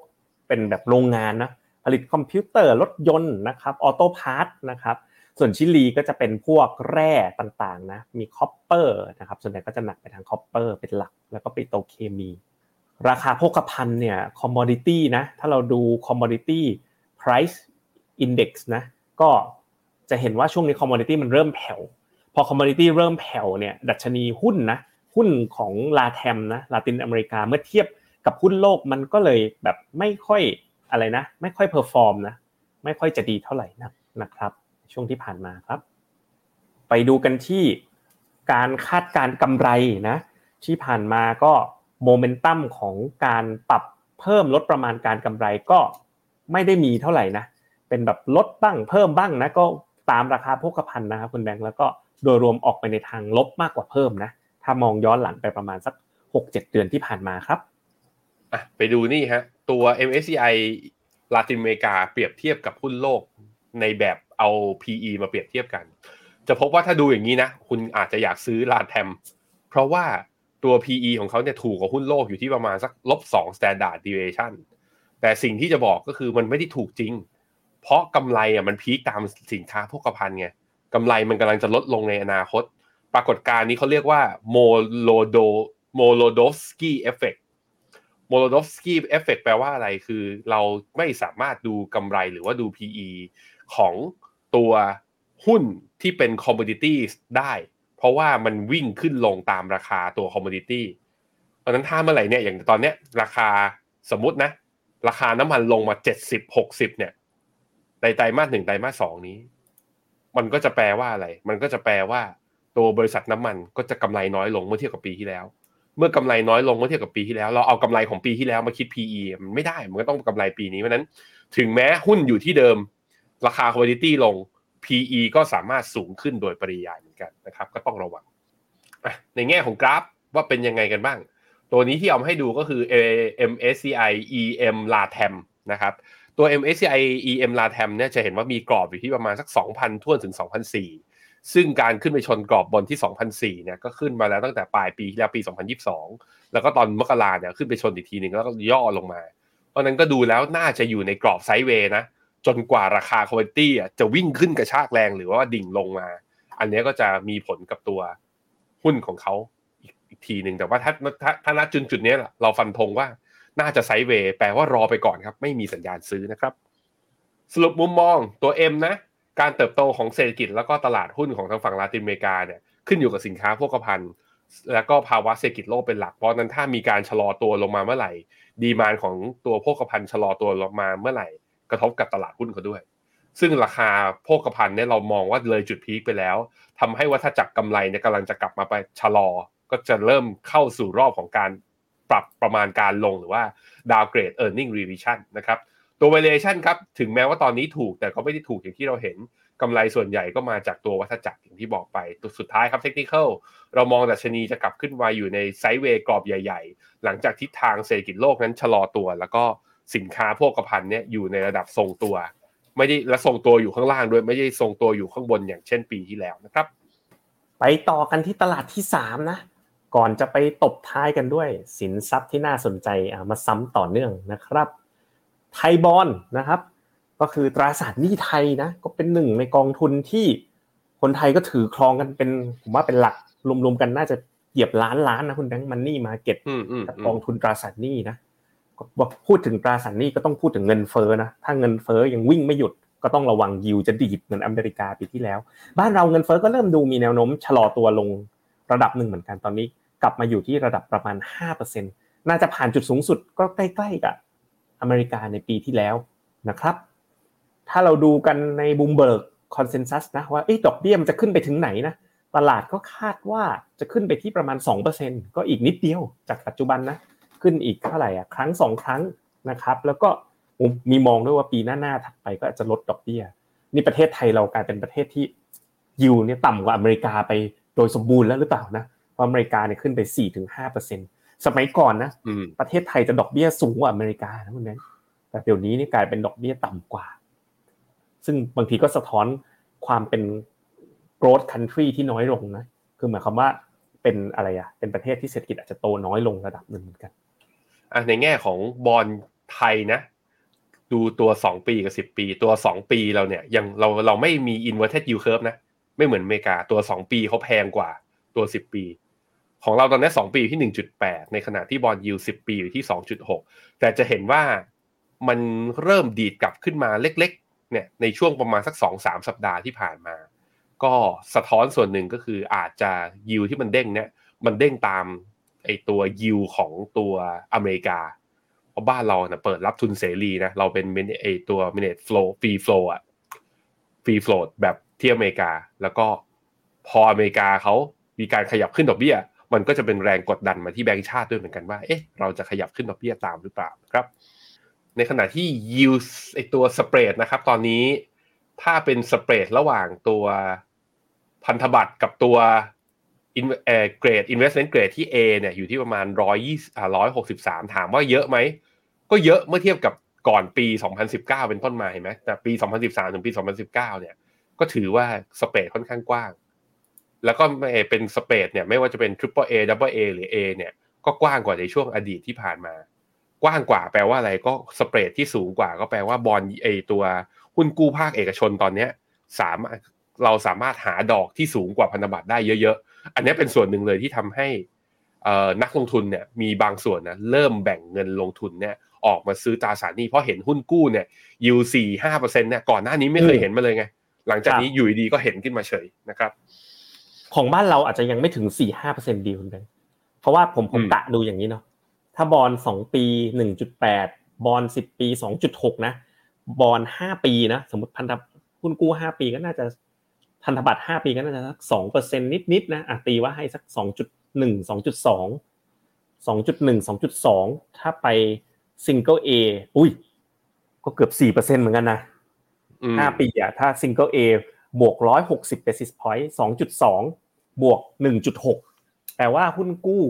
เป็นแบบโรงงานนะผลิตคอมพิวเตอร์รถยนต์นะครับ auto part นะครับส่วนชิลีก็จะเป็นพวกแร่ต่างๆนะมี copper นะครับส่วนใหญ่ก็จะหนักไปทาง copper เป็นหลัก แล้วก็ปิโตรเคมี ราคาโภคภัณฑ์เนี่ยคอมมอดิตี้นะถ้าเราดู commodity price index นะก็ จะเห็นว่าช่วงนี้ commodity มันเริ่มแผ่วพอ commodity เริ่มแผ่วเนี่ยดัชนีหุ้นนะหุ้นของ LatAm นะลาตินอเมริกาเมื่อเทียบกับหุ้นโลกมันก็เลยแบบไม่ค่อยอะไรนะ ไม่ค่อย perform นะไม่ค่อยจะดีเท่าไหร่นักนะครับ ช่วงที่ผ่านมาครับ ไปดูกันที่การคาดการณ์กำไรนะที่ผ่านมาก็โมเมนตัมของการปรับเพิ่มลดประมาณการกำไรก็ไม่ได้มีเท่าไหร่นะเป็นแบบลดบ้างเพิ่มบ้างนะก็ ตามราคาโภคภัณฑ์นะครับคุณแบงค์แล้วก็โดยรวมออกไปในทางลบมากกว่าเพิ่มนะถ้ามองย้อนหลังไปประมาณสัก 6-7 เดือนที่ผ่านมาครับอะไปดูนี่ฮะตัว MSCI ลาตินอเมริกาเปรียบเทียบกับหุ้นโลกในแบบเอา PE มาเปรียบเทียบกัน จะพบว่าถ้าดูอย่างนี้นะ คุณอาจจะอยากซื้อลาแทมเพราะว่าตัว PE ของเขาเนี่ยถูกกว่าหุ้นโลกอยู่ที่ประมาณสักลบสอง standard deviation แต่สิ่งที่จะบอกก็คือมันไม่ได้ถูกจริง เพราะกำไรอะมันพีคตามสินค้าพกภัณฑ์ไงกำไรมันกำลังจะลดลงในอนาคต ปรากฏการณ์นี้เขาเรียกว่า Molodo Molodovsky effect Molodovsky effect แปลว่าอะไรคือเราไม่สามารถดูกำไรหรือว่าดู PE ของตัวหุ้นที่เป็น commodity ได้ เพราะว่ามันวิ่งขึ้นลงตามราคาตัว commodity เพราะนั้นถ้าเมื่อไหร่เนี่ยอย่างตอนเนี้ยราคาสมมตินะ ราคาน้ำมันลงมาเจ็ดสิบหกสิบเนี่ย ในไตรมาสหนึ่งไตรมาสสองนี้ มันก็จะแปลว่าอะไร มันก็จะแปลว่าตัวบริษัทน้ำมันก็จะกำไรน้อยลงเมื่อเทียบกับปีที่แล้ว เมื่อกำไรน้อยลงเมื่อเทียบกับปีที่แล้ว เราเอากำไรของปีที่แล้วมาคิด PE มันไม่ได้ มันก็ต้องกำไรปีนี้เพราะนั้น ถึงแม้หุ้นอยู่ที่เดิม ราคา quality ลง PE ก็สามารถสูงขึ้นโดยปริยายเหมือนกันนะครับ ก็ต้องระวังในแง่ของกราฟว่าเป็นยังไงกันบ้าง ตัวนี้ที่เอามาให้ดูก็คือ MSCI EM LATAM นะครับ ตัว MSCI EM LATAM เนี่ยจะเห็นว่ามีกรอบอยู่ที่ประมาณสัก 2,000ท่วนถึง 2,004 ซึ่งการขึ้นไปชนกรอบบนที่ 2,004เนี่ยก็ขึ้นมาแล้วตั้งแต่ปลายปีที่แล้วปี 2022 แล้วก็ตอนมกราเนี่ยขึ้นไปชนอีกทีหนึ่งแล้วก็ย่อลงมา เพราะนั้นก็ดูแล้วน่าจะอยู่ในกรอบไซด์เวย์นะจนกว่าราคาคอมมิตี้จะวิ่งขึ้นกระชากแรงหรือว่าดิ่งลงมา อันนี้ก็จะมีผลกับตัวหุ้นของเขาอีกทีหนึ่งแต่ว่าถ้าถ้าถ้านัดจุดจุดนี้เราฟันธงว่า น่าจะไซด์เวย์แปลว่ารอไปก่อนครับ ไม่มีสัญญาณซื้อนะครับ สรุปมุมมองตัว M นะ การเติบโตของเศรษฐกิจแล้วก็ตลาดหุ้นของทางฝั่งลาตินอเมริกาเนี่ยขึ้นอยู่กับสินค้าพวกภัณฑ์แล้วก็ภาวะเศรษฐกิจโลกเป็นหลัก เพราะนั้นถ้ามีการชะลอตัวลงมาเมื่อไหร่ ดีมานของตัวพวกภัณฑ์ชะลอตัวลงมาเมื่อไหร่ กระทบกับตลาดหุ้นเขาด้วย ซึ่งราคาพวกภัณฑ์เนี่ยเรามองว่าเลยจุดพีคไปแล้วทำให้วัฏจักรกำไรเนี่ยกำลังจะกลับมาไปชะลอ ก็จะเริ่มเข้าสู่รอบของการ ปรับประมาณการลงหรือว่า downgrade earning revision นะครับตัว valuation ครับถึงแม้ว่าตอนนี้ถูกแต่ก็ไม่ได้ถูกอย่างที่เราเห็นกำไรส่วนใหญ่ก็มาจากตัววัฏจักรอย่างที่บอกไปตัวสุดท้ายครับ technical เรามองดัชนีจะกลับขึ้นมาอยู่ในไซด์เวย์กรอบใหญ่ ๆ หลังจากทิศทางเศรษฐกิจโลกนั้นชะลอตัว แล้วก็สินค้าพวกกระพันเนี่ยอยู่ในระดับทรงตัว ไม่ได้และทรงตัวอยู่ข้างล่างด้วยไม่ได้ทรงตัวอยู่ข้างบนอย่างเช่นปีที่แล้วนะครับ ไปต่อกันที่ตลาดที่3นะ ก่อนจะไปตบท้ายกันด้วย สินทรัพย์ที่น่าสนใจมาซ้ำต่อเนื่องนะครับ ไทยบอลนะครับ ก็คือตราสารหนี้ไทยนะก็เป็นหนึ่งในกองทุนที่คนไทยก็ถือครองกันเป็นผมว่าเป็นหลักรวมๆกันน่าจะเหยียบล้านล้านนะคุณแบงค์มันนี่มาเก็ตกับกองทุนตราสารหนี้นะพูดถึงตราสารหนี้ก็ต้องพูดถึงเงินเฟ้อนะถ้าเงินเฟ้อยังวิ่งไม่หยุดก็ต้องระวังยิวจะดีดเหมือนอเมริกาปีที่แล้ว บ้านเราเงินเฟ้อก็เริ่มดูมีแนวโน้มชะลอตัวลงระดับหนึ่งเหมือนกันตอนนี้ กลับมาอยู่ที่ระดับประมาณ 5%น่าจะผ่านจุดสูงสุดก็ใกล้ๆกับอเมริกาในปีที่แล้วนะครับ ถ้าเราดูกันใน Bloomberg consensus นะว่าดอกเบี้ยมันจะขึ้นไปถึงไหนนะตลาดก็คาดว่าจะขึ้นไปที่ประมาณ 2%ก็อีกนิดเดียวจากปัจจุบันนะขึ้นอีกเท่าไหร่อะครั้งสองครั้งนะครับ แล้วก็มีมองด้วยว่าปีหน้าๆถัดไปก็อาจจะลดดอกเบี้ยนี่ประเทศไทยเรากลายเป็นประเทศที่ยูเนี่ยต่ำกว่าอเมริกาไปโดยสมบูรณ์แล้วหรือเปล่านะ อเมริกาเนี่ยขึ้นไปสี่ถึงห้าเปอร์เซ็นสมัยก่อนนะประเทศไทยจะดอกเบี้ยสูงกว่าอเมริกานะคุณแม่แต่เดี๋ยวนี้นี่กลายเป็นดอกเบี้ยต่ำกว่า ซึ่งบางทีก็สะท้อนความเป็น growth country ที่น้อยลงนะคือหมายความว่าเป็นอะไรอะเป็นประเทศที่เศรษฐกิจอาจจะโตน้อยลงระดับหนึ่งเหมือนกันอะในแง่ของบอลไทยนะ ดูตัวสองปีกับสิบปี ตัวสองปีเราเนี่ยยังเราเราไม่มี inverted yield curve นะ ไม่เหมือนอเมริกาตัวสองปีเขาแพงกว่าตัวสิบปี ของเราตอนนี้สองปีที่หนึ่งจุดแปดในขณะที่บอลยูสิบปีอยู่ที่สองจุดหกแต่จะเห็นว่ามันเริ่มดีดกลับขึ้นมาเล็กๆเนี่ยในช่วงประมาณสักสองสามสัปดาห์ที่ผ่านมา ก็สะท้อนส่วนหนึ่งก็คืออาจจะยิวที่มันเด้งเนี่ยมันเด้งตามไอตัวยิวของตัวอเมริกา เพราะบ้านเราเนะเปิดรับทุนเสรีนะ เราเป็นไอตัว managed float free float อะ free float แบบที่อเมริกา แล้วก็พออเมริกาเขามีการขยับขึ้นดอกเบี้ย มันก็จะเป็นแรงกดดันมาที่แบงก์ชาติด้วยเหมือนกันว่า เอ๊ะ เราจะขยับขึ้นดอกเบี้ยตามหรือเปล่าครับ ในขณะที่ yield ไอตัวสเปรดนะครับ ตอนนี้ถ้าเป็นสเปรดระหว่างตัวพันธบัตรกับตัวเอเกรด investment grade ที่ A เนี่ยอยู่ที่ประมาณร้อยยี่ร้อยหกสิบสามถามว่าเยอะไหม ก็เยอะเมื่อเทียบกับก่อนปี 2019 เป็นต้นมาเห็นไหมแต่ปี 2013 ถึงปี 2019 เนี่ย ก็ถือว่าสเปรดค่อนข้างกว้าง แล้วก็เป็นสเปรดเนี่ยไม่ว่าจะเป็น triple A double A หรือ A เนี่ยก็กว้างกว่าในช่วงอดีตที่ผ่านมา กว้างกว่าแปลว่าอะไรก็สเปรดที่สูงกว่า ก็แปลว่าบอลไอตัวหุ้นกู้ภาคเอกชนตอนเนี้ยสามารถเราสามารถหาดอกที่สูงกว่าพันธบัตรได้เยอะๆ อันนี้เป็นส่วนหนึ่งเลยที่ทำให้นักลงทุนเนี่ยมีบางส่วนนะเริ่มแบ่งเงินลงทุนเนี่ยออกมาซื้อตราสารหนี้เพราะเห็นหุ้นกู้เนี่ยยูสี่ห้าเปอร์เซ็นต์เนี่ยก่อนหน้านี้ไม่เคยเห็นมาเลยไง หลังจากนี้อยู่ดีก็เห็นขึ้นมาเฉยนะครับ ของบ้านเราอาจจะยังไม่ถึงสี่ห้าเปอร์เซ็นต์ดีคุณแบงค์เพราะว่าผมผมกะดูอย่างนี้เนาะถ้าบอลสองปีหนึ่งจุดแปดบอลสิบปีสองจุดหกนะบอลห้าปีนะสมมติพันธหุ้นกู้ห้าปีก็น่าจะพันธบัตรห้าปีก็น่าจะสักสองเปอร์เซ็นนิดๆนะอะตีว่าให้สักสองจุดหนึ่งสองจุดสองสองจุดหนึ่งสองจุดสองถ้าไป single A อุ้ย ก็เกือบสี่เปอร์เซ็นเหมือนกันนะห้าปีอะถ้า single A บวกร้อยหกสิบ basis point สองจุดสอง บวกหนึ่งจุดหกแต่ว่าหุ้นกู้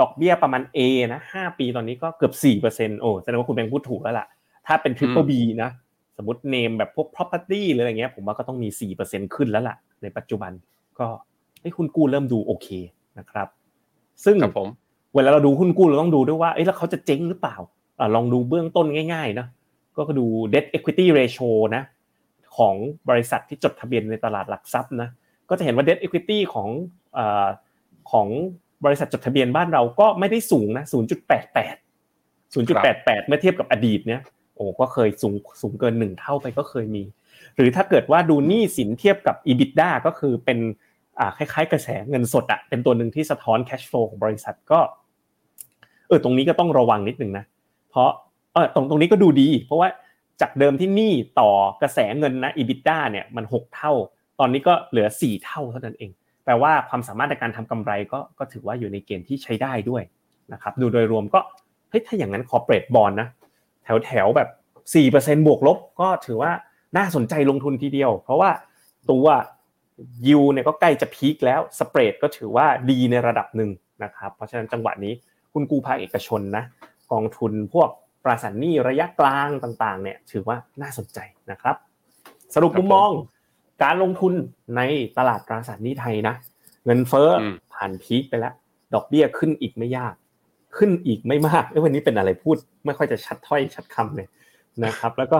ดอกเบี้ยประมาณ A นะห้าปีตอนนี้ก็เกือบสี่เปอร์เซ็นโอ้แสดงว่าคุณแบงค์พูดถูกแล้วล่ะ ถ้าเป็น Triple B นะสมมติเนมแบบพวก property หรืออะไรเงี้ยผมว่าก็ต้องมีสี่เปอร์เซ็นขึ้นแล้วล่ะ ในปัจจุบันก็ให้หุ้นกู้เริ่มดูโอเคนะครับ ซึ่งเวลาเราดูหุ้นกู้เราต้องดูด้วยว่าเอ้แล้วเขาจะเจ๊งหรือเปล่าอลองดูเบื้องต้นง่ายๆนะก็ดู debt equity ratio นะของบริษัทที่จดทะเบียนในตลาดหลักทรัพย์นะ ก็จะเห็นว่า debt equity ของของบริษัทจดทะเบียนบ้านเราก็ไม่ได้สูงนะ 0.88 0.88 เมื่อเทียบกับอดีตเนี่ยโอ้ก็เคยสูงสูงเกินหนึ่งเท่าไปก็เคยมี หรือถ้าเกิดว่าดูหนี้สินเทียบกับ EBITDA ก็คือเป็นคล้ายๆ กระแสเงินสดอะเป็นตัวหนึ่งที่สะท้อน cash flow ของบริษัทก็เออตรงนี้ก็ต้องระวังนิดนึงนะ เพราะเออตรงตรงนี้ก็ดูดี เพราะว่าจากเดิมที่หนี้ต่อกระแสเงินนะ EBITDA เนี่ยมันหกเท่า ตอนนี้ก็เหลือสี่เท่าเท่านั้นเอง แปลว่าความสามารถในการทำกำไรก็ก็ถือว่าอยู่ในเกณฑ์ที่ใช้ได้ด้วยนะครับ ดูโดยรวมก็เฮ้ยถ้าอย่างนั้นคอร์เปรสบอลนะแถวแถวแบบ4%บวกลบก็ถือว่าน่าสนใจลงทุนทีเดียว เพราะว่าตัวยิวเนี่ยก็ใกล้จะพีคแล้วสเปรดก็ถือว่าดีในระดับหนึ่งนะครับเพราะฉะนั้นจังหวะนี้คุณกู้ภาคเอกชนนะกองทุนพวกปราสานหนี้ระยะกลางต่างๆเนี่ยถือว่าน่าสนใจนะครับ สรุปมุมมอง การลงทุนในตลาดตราสารหนี้ไทยนะ เงินเฟ้อผ่านพีคไปแล้ว ดอกเบี้ยขึ้นอีกไม่ยาก ขึ้นอีกไม่มากเอ้วันนี้เป็นอะไรพูด ไม่ค่อยจะชัดถ้อยชัดคำเลยนะครับ แล้วก็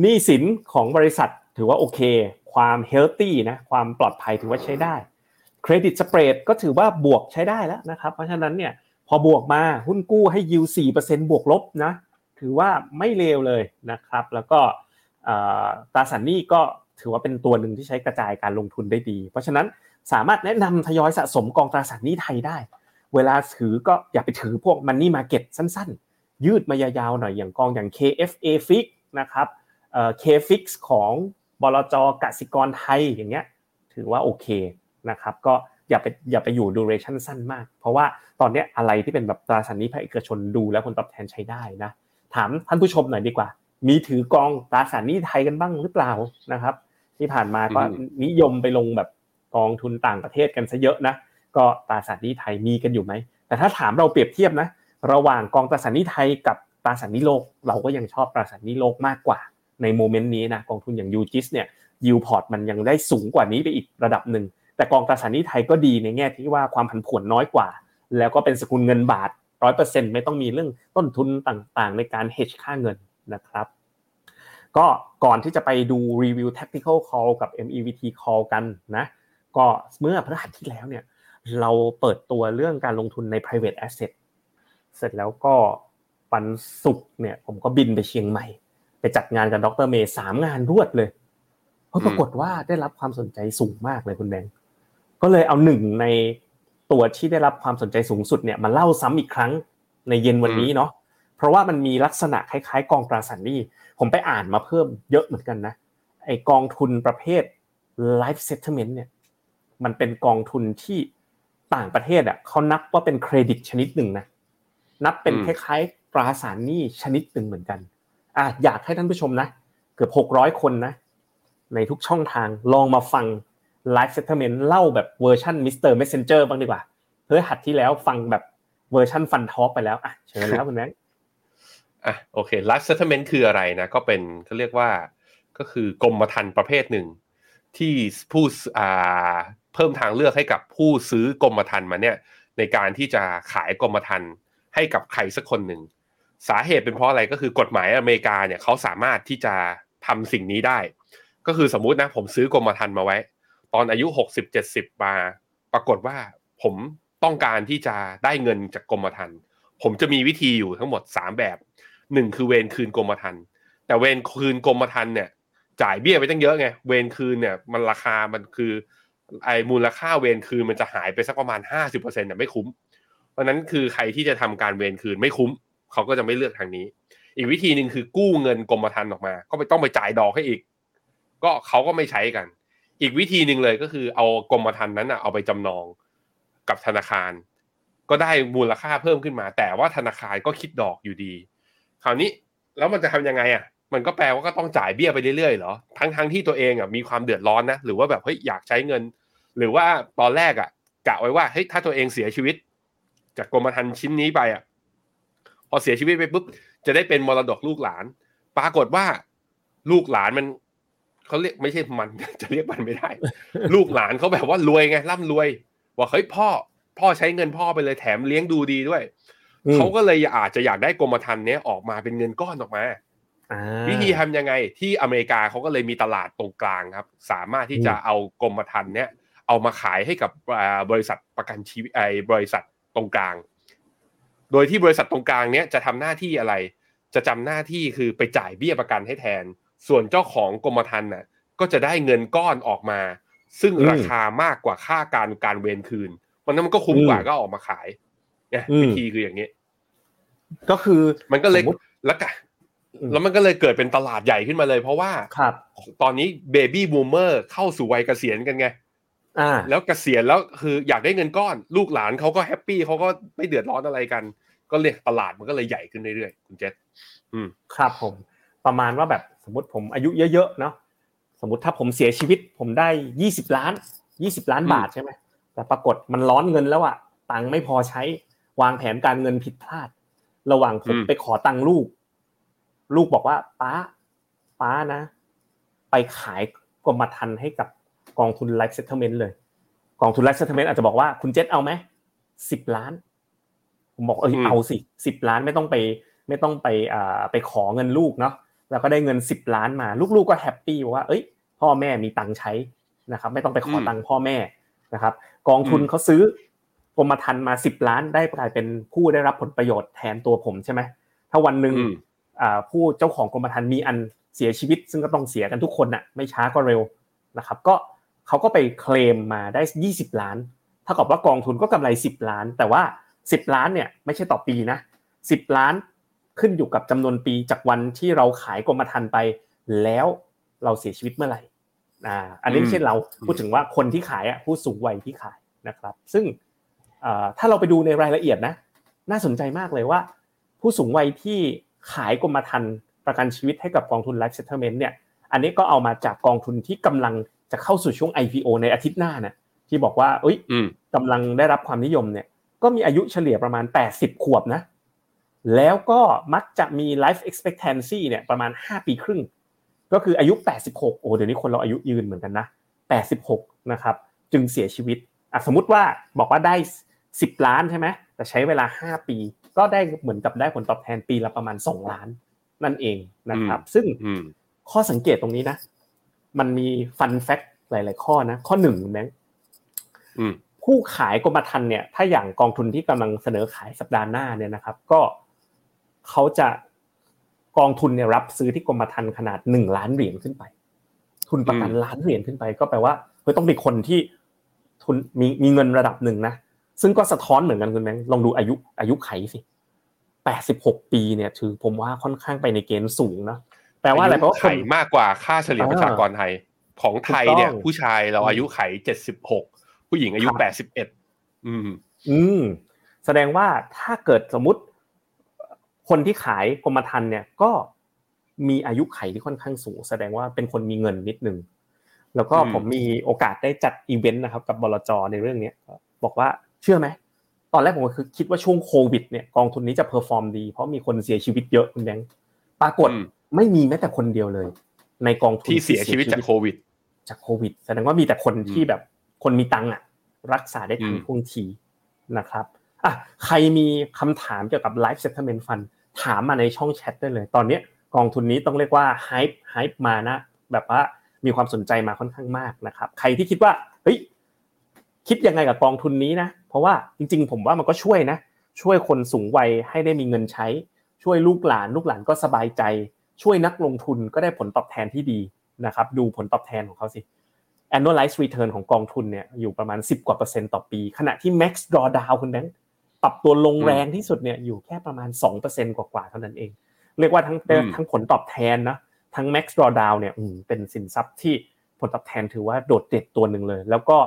หนี้สินของบริษัทถือว่าโอเค ความเฮลตี้นะ ความปลอดภัยถือว่าใช้ได้เครดิตสเปรดก็ถือว่าบวกใช้ได้แล้วนะครับ เพราะฉะนั้นเนี่ยพอบวกมาหุ้นกู้ให้ยิวสี่เปอร์เซ็นบวกลบนะ ถือว่าไม่เลวเลยนะครับ แล้วก็ ตราสารหนี้ก็ถือว่าเป็นตัวหนึ่งที่ใช้กระจายการลงทุนได้ดี เพราะฉะนั้นสามารถแนะนำทยอยสะสมกองตราสารหนี้ไทยได้ เวลาถือก็อย่าไปถือพวกมันนี่มาเก็ตสั้น ๆ ยืดมายาวๆหน่อยอย่างกองอย่าง KFA Fix นะครับเอ่อ KFix ของบลจกสิกรไทยอย่างเงี้ยถือว่าโอเคนะครับก็อย่าไปอย่าไปอยู่ดูเรชั่นสั้นมาก เพราะว่าตอนนี้อะไรที่เป็นแบบตราสารนี้ภาคเอกชนดูแล้วผลตอบแทนใช้ได้นะถามท่านผู้ชมหน่อยดีกว่า มีถือกองตราสารหนี้ไทยกันบ้างหรือเปล่านะครับ ที่ผ่านมาก็นิยมไปลงแบบกองทุนต่างประเทศกันซะเยอะนะก็ตราสารหนี้ไทยมีกันอยู่ไหมแต่ถ้าถามเราเปรียบเทียบนะ ระหว่างกองตราสารหนี้ไทยกับตราสารหนี้โลก เราก็ยังชอบตราสารหนี้โลกมากกว่า ใน moment นี้นะกองทุนอย่าง UGIS เนี่ยยิวพอร์ตมันยังได้สูงกว่านี้ไปอีกระดับหนึ่งแต่กองตราสารหนี้ไทยก็ดีในแง่ที่ว่าความผันผวนน้อยกว่า แล้วก็เป็นสกุลเงินบาทร้อยเปอร์เซ็นต์ไม่ต้องมีเรื่องต้นทุนต่างๆ ในการ hedge ค่าเงิน นะครับ ก็ก่อนที่จะไปดูรีวิว tactical call กับ MEVT call กันนะ ก็เมื่อพฤหัสที่แล้วเนี่ยเราเปิดตัวเรื่องการลงทุนใน private asset เสร็จแล้วก็วันศุกร์เนี่ยผมก็บินไปเชียงใหม่ ไปจัดงานกับดรเมย์สามงานรวดเลยเพราะปรากฏว่าได้รับความสนใจสูงมากเลยคุณแบงก็เลยเอาหนึ่งในตัวที่ได้รับความสนใจสูงสุดเนี่ยมาเล่าซ้ำอีกครั้งในเย็นวันนี้เนาะ เพราะว่ามันมีลักษณะคล้ายๆ กองตราสารหนี้ ผมไปอ่านมาเพิ่มเยอะเหมือนกันนะไอกองทุนประเภท life settlement เนี่ยมันเป็นกองทุนที่ต่างประเทศอะเขานับว่าเป็นเครดิตชนิดหนึ่งนะนับเป็นอืมคล้ายๆตราสารหนี้ชนิดหนึ่งเหมือนกันอะอยากให้ท่านผู้ชมนะ เกือบหกร้อยคนนะ ในทุกช่องทางลองมาฟัง Life Settlement เล่าแบบเวอร์ชัน Mr. Messenger บ้างดีกว่าเฮ้ยพฤหัสที่แล้วฟังแบบเวอร์ชันฟันทอ k ไปแล้วอะเชิญแล้วคุณแบงค์ อะโอเค life settlement คืออะไรนะก็เป็นเขาเรียกว่าก็คือกรมธรรม์ประเภทหนึ่ง ที่ผู้อ่าเพิ่มทางเลือกให้กับผู้ซื้อกรมธรรม์มาเนี่ยในการที่จะขายกรมธรรม์ให้กับใครสักคนหนึ่ง สาเหตุเป็นเพราะอะไรก็คือกฎหมายอเมริกาเนี่ยเขาสามารถที่จะทำสิ่งนี้ได้ ก็คือสมมุตินะผมซื้อกรมธรรม์มาไว้ ตอนอายุหกสิบเจ็ดสิบมาปรากฏว่าผมต้องการที่จะได้เงินจากกรมธรรม์ผมจะมีวิธีอยู่ทั้งหมดสามแบบ หนึ่งคือเวรคืนกรมธรรม์แต่เวรคืนกรมธรรม์เนี่ย จ่ายเบี้ยไปตั้งเยอะไงเวรคืนเนี่ย มันราคามันคือ ไอ้มูลค่าเวรคืนมันจะหายไปสักประมาณห้าสิบเปอร์เซ็นต์เนี่ยไม่คุ้ม เพราะนั้นคือใครที่จะทำการเวรคืนไม่คุ้ม เขาก็จะไม่เลือกทางนี้ อีกวิธีหนึ่งคือกู้เงินกรมธรรม์ออกมา ก็ไปต้องไปจ่ายดอกให้อีก ก็เขาก็ไม่ใช้กัน อีกวิธีหนึ่งเลยก็คือเอากรมธรรม์นั้นอะเอาไปจำนองกับธนาคาร ก็ได้มูลค่าเพิ่มขึ้นมา แต่ว่าธนาคารก็คิดดอกอยู่ดี คราวนี้แล้วมันจะทำยังไงอะ มันก็แปลว่าก็ต้องจ่ายเบี้ยไปเรื่อยๆเหรอ ทั้งทั้งที่ตัวเองอะมีความเดือดร้อนนะ หรือว่าแบบเฮ้ยอยากใช้เงิน หรือว่าตอนแรกอะกะไว้ว่าเฮ้ยถ้าตัวเองเสียชีวิต จากกรมธรรม์ชิ้นนี้ไปอะ พอเสียชีวิตไปปุ๊บจะได้เป็นมรดกลูกหลาน ปรากฏว่าลูกหลานมันเขาเรียกไม่ใช่มันจะเรียกมันไม่ได้ ลูกหลานเขาแบบว่ารวยไงร่ำรวยบอกเฮ้ยพ่อ พ่อใช้เงินพ่อไปเลยแถมเลี้ยงดูดีด้วย เขาก็เลยอาจจะอยากได้กรมธรรม์เนี้ยออกมาเป็นเงินก้อนออกมาอ่าวิธีทำยังไงที่อเมริกาเขาก็เลยมีตลาดตรงกลางครับ สามารถที่จะอืมเอากรมธรรม์เนี้ยเอามาขายให้กับอ่าบริษัทประกันชีวิตไอ้บริษัทตรงกลาง โดยที่บริษัทตรงกลางเนี้ยจะทำหน้าที่อะไร จะจำหน้าที่คือไปจ่ายเบี้ยประกันให้แทน ส่วนเจ้าของกรมธรรม์น่ะก็จะได้เงินก้อนออกมา ซึ่งอืมราคามากกว่าค่าการการเวนคืนมันนั้นมันก็คุ้มกว่าอืมก็ออกมาขายเนี่ยอืมวิธีคืออย่างนี้ ก็คือมันก็เลยสมมุติแล้วก็อืมแล้วมันก็เลยเกิดเป็นตลาดใหญ่ขึ้นมาเลย เพราะว่าครับ ตอนนี้ baby boomer เข้าสู่วัยเกษียณกันไงอ่า แล้วเกษียณแล้วคืออยากได้เงินก้อน ลูกหลานเขาก็ happy เขาก็ไม่เดือดร้อนอะไรกัน ก็เลยตลาดมันก็เลยใหญ่ขึ้นเรื่อยๆคุณเจษครับผม ประมาณว่าแบบสมมติผมอายุเยอะๆเนาะสมมติถ้าผมเสียชีวิต ผมได้ยี่สิบล้านยี่สิบล้านบาทใช่ไหมแต่ปรากฏมันร้อนเงินแล้วอะตังค์ไม่พอใช้วางแผนการเงินผิดพลาด ระหว่างผมไปขอตังค์ลูก ลูกบอกว่า ป้า ป้านะ ไปขายกรมธรรม์ให้กับกองทุน Life Settlement เลย กองทุน Life Settlement อาจจะบอกว่าคุณเจษเอาไหมสิบล้าน ผมบอกเออเอาสิสิบล้านไม่ต้องไป ไม่ต้องไปอ่าไปขอเงินลูกเนาะแล้วก็ได้เงินสิบล้านมา ลูกๆก็ happy ว่า เอ้ย พ่อแม่มีตังค์ใช้นะครับ ไม่ต้องไปขอตังค์พ่อแม่นะครับ กองทุนเขาซื้อ กรมธรรม์มาสิบล้านได้กลายเป็นผู้ได้รับผลประโยชน์แทนตัวผมใช่ไหมถ้าวันหนึ่งอืมอ่าผู้เจ้าของกรมธรรม์มีอันเสียชีวิต ซึ่งก็ต้องเสียกันทุกคนน่ะไม่ช้าก็เร็วนะครับ ก็เขาก็ไปเคลมมาได้ 20 ล้านเท่ากับว่ากองทุนก็กำไร 10 ล้าน แต่ว่า 10 ล้านเนี่ยไม่ใช่ต่อปีนะ10 ล้านขึ้นอยู่กับจำนวนปีจากวันที่เราขายกรมธรรม์ไป แล้วเราเสียชีวิตเมื่อไหร่อ่าอันนี้ไม่ใช่เราพูดถึงว่าคนที่ขายอะผู้สูงวัยที่ขายนะครับ ซึ่งอ่า ถ้าเราไปดูในรายละเอียดนะ น่าสนใจมากเลยว่า ผู้สูงวัยที่ขายกรมธรรม์ประกันชีวิตให้กับกองทุน Life Settlement เนี่ย อันนี้ก็เอามาจากกองทุนที่กำลังจะเข้าสู่ช่วง IPO ในอาทิตย์หน้านะที่บอกว่า เอ้ยอืมกำลังได้รับความนิยมเนี่ย ก็มีอายุเฉลี่ยประมาณ 80 ขวบนะ แล้วก็มักจะมี life expectancy เนี่ยประมาณ 5 ปีครึ่ง ก็คืออายุ 86 โอ้ เดี๋ยวนี้คนเราอายุยืนเหมือนกันนะ 86 นะครับ จึงเสียชีวิตอะสมมติว่าบอกว่าได้ 10 ล้านใช่ไหมแต่ใช้เวลา 5 ปี ก็ได้เหมือนกับได้ผลตอบแทนปีละประมาณ 2 ล้านนั่นเองนะครับ ซึ่งอืมข้อสังเกตตรงนี้นะ มันมีฟันแฟกต์หลาย ๆ ข้อนะ ข้อหนึ่งแบงค์อืมผู้ขายกรมธรรม์เนี่ย ถ้าอย่างกองทุนที่กำลังเสนอขายสัปดาห์หน้าเนี่ยนะครับ ก็เขาจะกองทุนเนี่ยรับซื้อที่กรมธรรม์ขนาดหนึ่งล้านเหรียญขึ้นไป ทุนประกันอืมล้านเหรียญขึ้นไป ก็แปลว่าเฮ้ยต้องเป็นคนที่ทุนมีมีเงินระดับหนึ่งนะ ซึ่งก็สะท้อนเหมือนกันคุณแบงค์ลองดูอายุอายุไขสิแปดสิบหกปีเนี่ยถือผมว่าค่อนข้างไปในเกณฑ์สูงนะแปลว่าอะไรแปลว่าคไข่นมากกว่าค่าเฉลี่ยอ่าประชากรไทย ของไทยเนี่ยถูกต้องผู้ชายเราอายุไขเจ็ดสิบหกผู้หญิงอายุครับแปดสิบเอ็ดอืม อืม แสดงว่าถ้าเกิดสมมติคนที่ขายกรมธรรม์เนี่ยก็มีอายุไขที่ค่อนข้างสูง แสดงว่าเป็นคนมีเงินนิดนึง แล้วก็ผมมีโอกาสได้จัดอีเวนต์นะครับ กับบลจในเรื่องนี้บอกว่าเชื่อไหมตอนแรกผมก็คือคิดว่าช่วงโควิดเนี่ยกองทุนนี้จะ perform ดี เพราะมีคนเสียชีวิตเยอะคุณแบงค์ปรากฏไม่มีแม้แต่คนเดียวเลย ในกองทุนที่เสียชีวิตจากโควิด จากโควิดแสดงว่ามีแต่คนที่แบบคนมีตังค์อะ รักษาได้ทันท่วงทีนะครับอะใครมีคำถามเกี่ยวกับ Life Settlement Fund ถามมาในช่องแชทได้เลย ตอนนี้กองทุนนี้ต้องเรียกว่า hype hype มานะ แบบว่ามีความสนใจมาค่อนข้างมากนะครับ ใครที่คิดว่าเฮ้ยคิดยังไงกับกองทุนนี้นะ เพราะว่าจริงๆ ผมว่ามันก็ช่วยนะ ช่วยคนสูงวัยให้ได้มีเงินใช้ ช่วยลูกหลาน ลูกหลานก็สบายใจ ช่วยนักลงทุนก็ได้ผลตอบแทนที่ดีนะครับ ดูผลตอบแทนของเขาสิ annualized return ของกองทุนเนี่ยอยู่ประมาณ 10 กว่าเปอร์เซ็นต์ต่อปี ขณะที่ max drawdown คุณแบงค์ปรับตัวลงแรงที่สุดเนี่ยอยู่แค่ประมาณ 2%กว่าๆเท่านั้นเอง เรียกว่าทั้งทั้งผลตอบแทนนะทั้ง max drawdown เนี่ยเป็นสินทรัพย์ที่ผลตอบแทนถือว่าโดดเด่นตัวหนึ่งเลย แล้วก็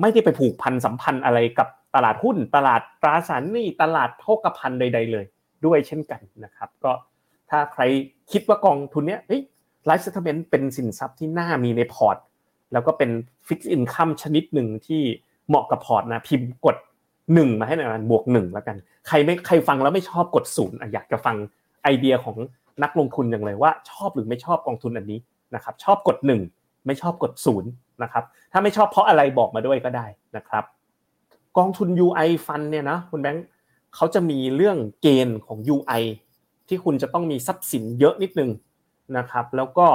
ไม่ได้ไปผูกพันสัมพันธ์อะไรกับตลาดหุ้น ตลาดตราสารหนี้ตลาดโภคภัณฑ์ใด ๆ เลย ด้วยเช่นกันนะครับ ก็ถ้าใครคิดว่ากองทุนเนี้ย life settlement เป็นสินทรัพย์ที่น่ามีในพอร์ต แล้วก็เป็น fixed income ชนิดหนึ่งที่เหมาะกับพอร์ตนะพิมพ์กดหนึ่งมาให้หน่อยบวกหนึ่งแล้วกัน ใครไม่ใครฟังแล้วไม่ชอบกดศูนย์อยากจะฟังไอเดียของนักลงทุนอย่างเลยว่าชอบหรือไม่ชอบกองทุนอันนี้นะครับ ชอบกดหนึ่งไม่ชอบกดศูนย์ นะครับ ถ้าไม่ชอบเพราะอะไรบอกมาด้วยก็ได้นะครับ กองทุน UI ฟันเนี่ยนะคุณแบงค์เขาจะมีเรื่องเกณฑ์ของ UI ที่คุณจะต้องมีทรัพย์สินเยอะนิดนึงนะครับ แล้วก็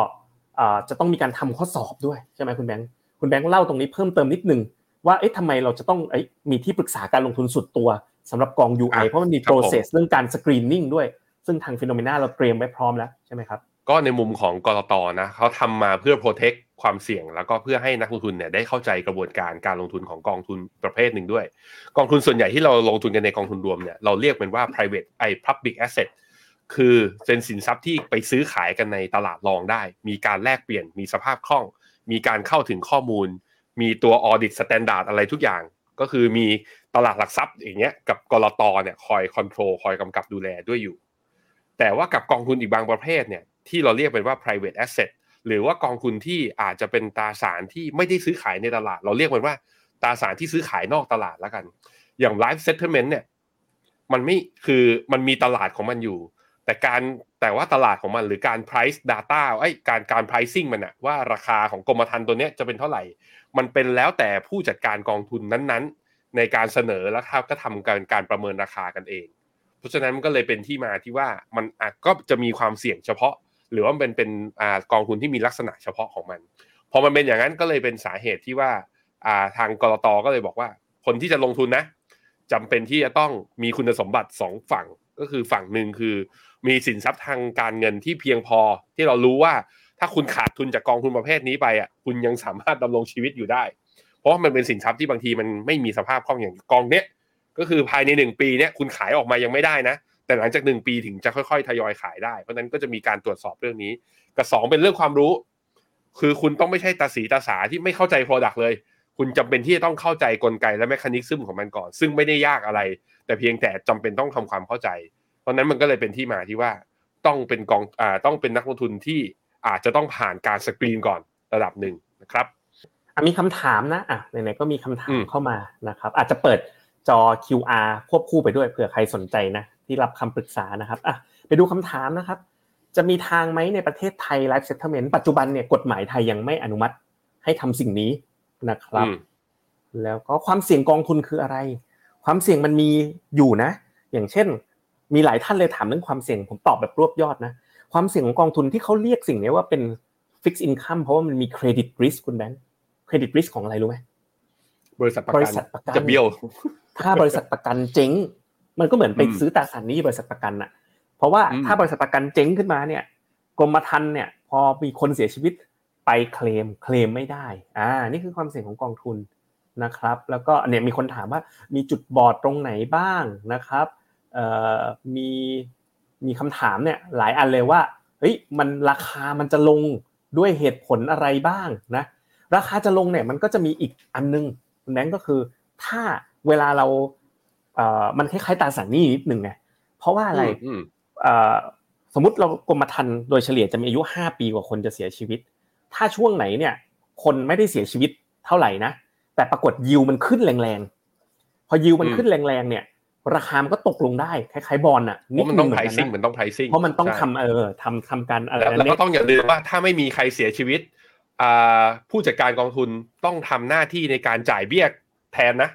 จะต้องมีการทำข้อสอบด้วยใช่ไหมคุณแบงค์คุณแบงค์เล่าตรงนี้เพิ่มเติมนิดนึงว่าเอ๊ะทำไมเราจะต้องเอ๊ะมีที่ปรึกษาการลงทุนส่วนตัวสำหรับกอง UI เพราะมันมี process เรื่องการ screening ด้วย ซึ่งทาง Finnomena เราเตรียมไว้พร้อมแล้วใช่ไหมครับก็ในมุมของก.ล.ต.นะเขาทำมาเพื่อ protect ค ความเสี่ยง แล้วก็เพื่อให้นักลงทุนเนี่ยได้เข้าใจกระบวนการการลงทุนของกองทุนประเภทหนึ่งด้วย กองทุนส่วนใหญ่ที่เราลงทุนกันในกองทุนรวมเนี่ยเราเรียกเป็นว่า private ไอ้ public asset คือเป็นสินทรัพย์ที่ไปซื้อขายกันในตลาดรองได้ มีการแลกเปลี่ยนมีสภาพคล่อง มีการเข้าถึงข้อมูล มีตัว audit standard อะไรทุกอย่าง ก็คือมีตลาดหลักทรัพย์อย่างเงี้ยกับกรตเนี่ยคอยคอนโทรลคอยกำกับดูแลด้วยอยู่ แต่ว่ากับกองทุนอีกบางประเภทเนี่ยที่เราเรียกเป็นว่า private asset หรือว่ากองทุนที่อาจจะเป็นตราสารที่ไม่ได้ซื้อขายในตลาด เราเรียกมันว่าตราสารที่ซื้อขายนอกตลาดแล้วกัน อย่าง live settlement เนี่ยมันไม่คือมันมีตลาดของมันอยู่ แต่การแต่ว่าตลาดของมันหรือการ price data ไอ้การการ pricing มันอะว่าราคาของกรมธรรม์ตัวเนี้ยจะเป็นเท่าไหร่ มันเป็นแล้วแต่ผู้จัดการกองทุนนั้นๆ ในการเสนอแล้วก็ทำการการประเมินราคากันเอง เพราะฉะนั้นมันก็เลยเป็นที่มาที่ว่ามันอก็จะมีความเสี่ยงเฉพาะ หรือว่าเป็นเป็นกองทุนที่มีลักษณะเฉพาะของมัน พอมันเป็นอย่างนั้นก็เลยเป็นสาเหตุที่ว่าทางกรตก็เลยบอกว่า คนที่จะลงทุนนะจำเป็นที่จะต้องมีคุณสมบัติสองฝั่งก็คือฝั่งหนึ่งคือมีสินทรัพย์ทางการเงินที่เพียงพอที่เรารู้ว่าถ้าคุณขาดทุนจากกองทุนประเภทนี้ไปอะคุณยังสามารถดำรงชีวิตอยู่ได้ เพราะมันเป็นสินทรัพย์ที่บางทีมันไม่มีสภาพคล่องอย่างกองเนี้ยก็คือภายในหนึ่งปีเนี้ยคุณขายออกมายังไม่ได้นะ แต่หลังจากหนึ่งปีถึงจะค่อยๆทยอยขายได้ เพราะนั้นก็จะมีการตรวจสอบเรื่องนี้ กับสองเป็นเรื่องความรู้ คือคุณต้องไม่ใช่ตาสีตาสาที่ไม่เข้าใจ Product เลย คุณจำเป็นที่จะต้องเข้าใจกลไกและแมคานิกซึมของมันก่อน ซึ่งไม่ได้ยากอะไร แต่เพียงแต่จำเป็นต้องทำความเข้าใจ เพราะนั้นมันก็เลยเป็นที่มาที่ว่าต้องเป็นกองอ่าต้องเป็นนักลงทุนที่อาจจะต้องผ่านการสกรีนก่อนระดับหนึ่งนะครับมีคำถามนะอะไหนๆก็มีคำถามเข้ามานะครับ อาจจะเปิดจอ QR ควบคู่ไปด้วยเผื่อใครสนใจนะ ที่รับคำปรึกษานะครับอะไปดูคำถามนะครับ จะมีทางไหมในประเทศไทย life settlement ปัจจุบันเนี่ยกฎหมายไทยยังไม่อนุมัติให้ทำสิ่งนี้นะครับ แล้วก็ความเสี่ยงกองทุนคืออะไร ความเสี่ยงมันมีอยู่นะ อย่างเช่น มีหลายท่านเลยถามเรื่องความเสี่ยงผมตอบแบบรวบยอดนะความเสี่ยงของกองทุนที่เขาเรียกสิ่งนี้ว่าเป็น fixed income เพราะว่ามันมี credit risk คุณแบงค์ credit risk ของอะไรรู้ไหมบริษัทประกันจะเบี้ยว ถ้าบริษัทประกันเจ๊ง มันก็เหมือนไปซื้อตราสารนี้บริษัทประกันอะเพราะว่าถ้าบริษัทประกันเจ๊งขึ้นมาเนี่ยกรมธรรม์เนี่ย พอมีคนเสียชีวิตไปเคลมเคลมไม่ได้อ่านี่คือความเสี่ยงของกองทุนนะครับ แล้วก็เนี่ยมีคนถามว่ามีจุดบอดตรงไหนบ้างนะครับเอ่อมีมีคำถามเนี่ยหลายอันเลยว่าเฮ้ยมันราคามันจะลงด้วยเหตุผลอะไรบ้างนะราคาจะลงเนี่ยมันก็จะมีอีกอันนึงนั่นก็คือ ถ้าเวลาเราเอ่อ มันคล้ายๆตราสารหนี้นิดหนึ่งไงเพราะว่าอะไรสมมติเรากรมธรรม์โดยเฉลี่ยจะมีอายุ5ปีกว่าคนจะเสียชีวิต ถ้าช่วงไหนเนี่ย คนไม่ได้เสียชีวิตเท่าไหร่นะแต่ปรากฏยิวมันขึ้นแรงๆ พอยิวมันขึ้นแรงๆเนี่ย ราคามันก็ตกลงได้คล้ายๆบอลอะเพราะมันต้องไพรซิ่งมันต้องไพรซิ่งเพราะมันต้องทำเออทำทำการอะไรแล้วก็ต้องอย่าลืมว่าถ้าไม่มีใครเสียชีวิตผู้จัดการกองทุนต้องทำหน้าที่ในการจ่ายเบี้ยแทนนะ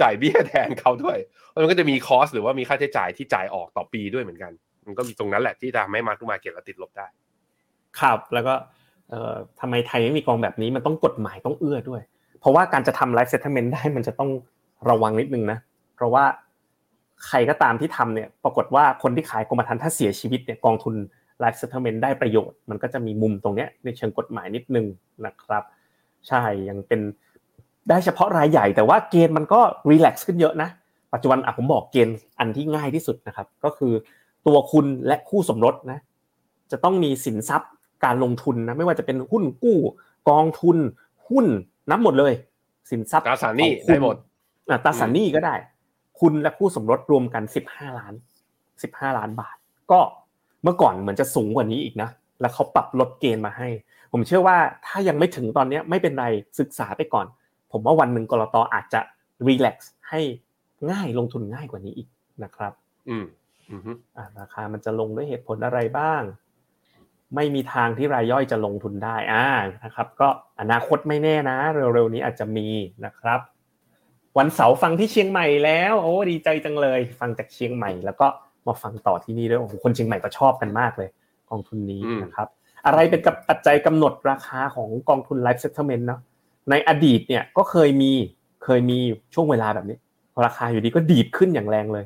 จ่ายเบี้ยแทนเขาด้วยมันก็จะมี cost หรือว่ามีค่าใช้จ่ายที่จ่ายออกต่อปีด้วยเหมือนกัน มันก็มีตรงนั้นแหละที่ทำให้ mark market เราติดลบได้ ครับ แล้วก็เอ่อทำไมไทยไม่มีกองแบบนี้มันต้องกฎหมายต้องเอื้อด้วย เพราะว่าการจะทำ life settlement ได้มันจะต้องระวังนิดนึงนะ เพราะว่าใครก็ตามที่ทำเนี่ย ปรากฏว่าคนที่ขายกรมธรรม์ถ้าเสียชีวิตเนี่ยกองทุนlife settlement ได้ประโยชน์ มันก็จะมีมุมตรงเนี้ยในเชิงกฎหมายนิดนึงนะครับ ใช่ ยังเป็น ได้เฉพาะรายใหญ่แต่ว่าเกณฑ์มันก็ relax ขึ้นเยอะนะ ปัจจุบันอะผมบอกเกณฑ์อันที่ง่ายที่สุดนะครับ ก็คือตัวคุณและคู่สมรสนะ จะต้องมีสินทรัพย์การลงทุนนะไม่ว่าจะเป็นหุ้นกู้ กองทุน หุ้นนับหมดเลย สินทรัพย์ตราสารหนี้ได้หมดตราสารหนี้ก็ได้ คุณและคู่สมรสรวมกันสิบห้าล้านสิบห้าล้านบาท ก็เมื่อก่อนเหมือนจะสูงกว่านี้อีกนะแล้วเขาปรับลดเกณฑ์มาให้ ผมเชื่อว่าถ้ายังไม่ถึงตอนนี้ไม่เป็นไรศึกษาไปก่อน ผมว่าวันหนึ่งกรตอาจจะรีแลกซ์ให้ง่ายลงทุนง่ายกว่านี้อีกนะครับ อืมอ่าราคามันจะลงด้วยเหตุผลอะไรบ้าง ไม่มีทางที่รายย่อยจะลงทุนได้อ่านะครับ ก็อนาคตไม่แน่นะ เร็วๆนี้อาจจะมีนะครับ วันเสาร์ฟังที่เชียงใหม่แล้ว โอ้ดีใจจังเลย ฟังจากเชียงใหม่ แล้วก็มาฟังต่อที่นี่ด้วยโอ้โหคนเชียงใหม่ก็ชอบกันมากเลย กองทุนนี้นะครับ อะไรเป็นกับปัจจัยกำหนดราคาของกองทุน life settlement เนาะ ในอดีตเนี่ยก็เคยมีเคยมีช่วงเวลาแบบนี้ราคาอยู่ดีก็ดีดขึ้นอย่างแรงเลย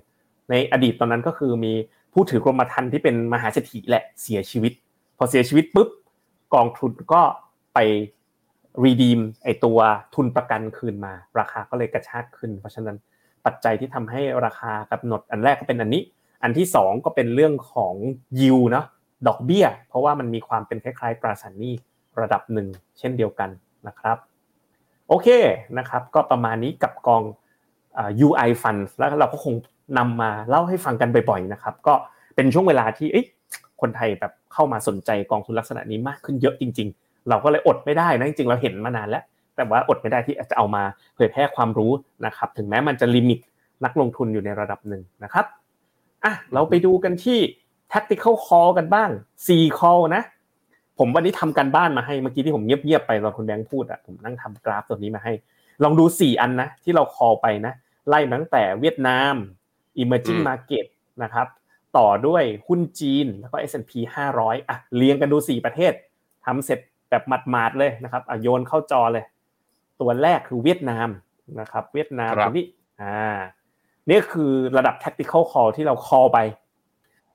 ในอดีตตอนนั้นก็คือมีผู้ถือกรมธรรม์ที่เป็นมหาเศรษฐีแหละเสียชีวิต พอเสียชีวิตปุ๊บกองทุนก็ไปรีดีมไอตัวทุนประกันคืนมา ราคาก็เลยกระชากขึ้น เพราะฉะนั้นปัจจัยที่ทำให้ราคากำหนดอันแรกก็เป็นอันนี้ อันที่สองก็เป็นเรื่องของยิวเนาะดอกเบี้ย เพราะว่ามันมีความเป็นคล้ายๆตราสารหนี้ระดับหนึ่งเช่นเดียวกันนะครับ โอเคนะครับ ก็ประมาณนี้กับกอง UI funds แล้วเราก็คงนำมาเล่าให้ฟังกันบ่อยๆนะครับ ก็เป็นช่วงเวลาที่คนไทยแบบเข้ามาสนใจกองทุนลักษณะนี้มากขึ้นเยอะจริง ๆ เราก็เลยอดไม่ได้นะจริงๆเราเห็นมานานแล้ว แต่ว่าอดไม่ได้ที่จะเอามาเผยแพร่ความรู้นะครับ ถึงแม้มันจะลิมิตนักลงทุนอยู่ในระดับหนึ่งนะครับอะเราไปดูกันที่ tactical call กันบ้าง4 call นะ ผมวันนี้ทำการบ้านมาให้เมื่อกี้ที่ผมเงียบๆไปตอนคุณแบงค์พูดอะผมนั่งทำกราฟตัวนี้มาให้ ลองดู4อันนะที่เรา call ไปนะ ไล่ตั้งแต่เวียดนาม emerging market นะครับ ต่อด้วยหุ้นจีนแล้วก็ S&P 500อะเรียงกันดู4ประเทศทำเสร็จแบบหมาดๆเลยนะครับอะโยนเข้าจอเลย ตัวแรกคือเวียดนามนะครับ เวียดนามตัวนี้อ่านี่คือระดับ tactical call ที่เรา call ไป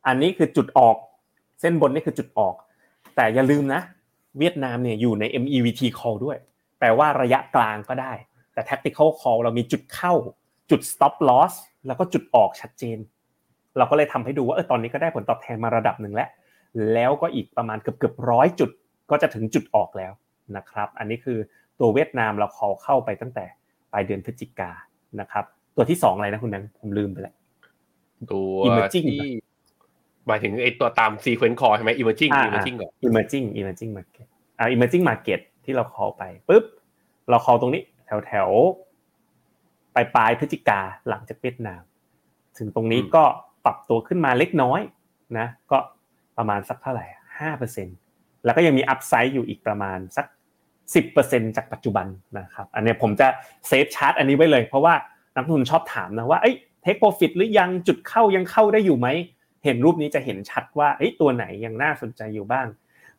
อันนี้คือจุดออก เส้นบนนี่คือจุดออก แต่อย่าลืมนะ เวียดนามเนี่ยอยู่ใน MEVT call ด้วย แปลว่าระยะกลางก็ได้ แต่ tactical call เรามีจุดเข้า จุด stop loss แล้วก็จุดออกชัดเจน เราก็เลยทำให้ดูว่าเออตอนนี้ก็ได้ผลตอบแทนมาระดับหนึ่งแล้ว แล้วก็อีกประมาณเกือบเกือบร้อยจุดก็จะถึงจุดออกแล้วนะครับ อันนี้คือตัวเวียดนามเราขอเข้าไปตั้งแต่ปลายเดือนพฤศจิกานะครับ ตัวที่สองอะไรนะคุณนังผมลืมไปแล้วตัวที่ หมายถึงไอ้ตัวตามซีเควนต์คอใช่ไหม emerging emerging ก่อน emerging emerging market อ่า emerging market ที่เรา call ไปปุ๊บเรา call ตรงนี้แถวแถวปลายปลายพฤศจิกาหลังจากเวียดนาม ถึงตรงนี้ก็ปรับตัวขึ้นมาเล็กน้อยนะก็ประมาณสักเท่าไหร่ห้าเปอร์เซ็นแล้วก็ยังมี upside อยู่อีกประมาณสักสิบเปอร์เซ็นจากปัจจุบันนะครับอันนี้ผมจะ save chart อันนี้ไว้เลย เพราะว่านักทุนชอบถามนะว่าเอ้ย take profit หรือยังจุดเข้ายังเข้าได้อยู่ไหม เห็นรูปนี้จะเห็นชัดว่าเอ้ยตัวไหนยังน่าสนใจอยู่บ้าง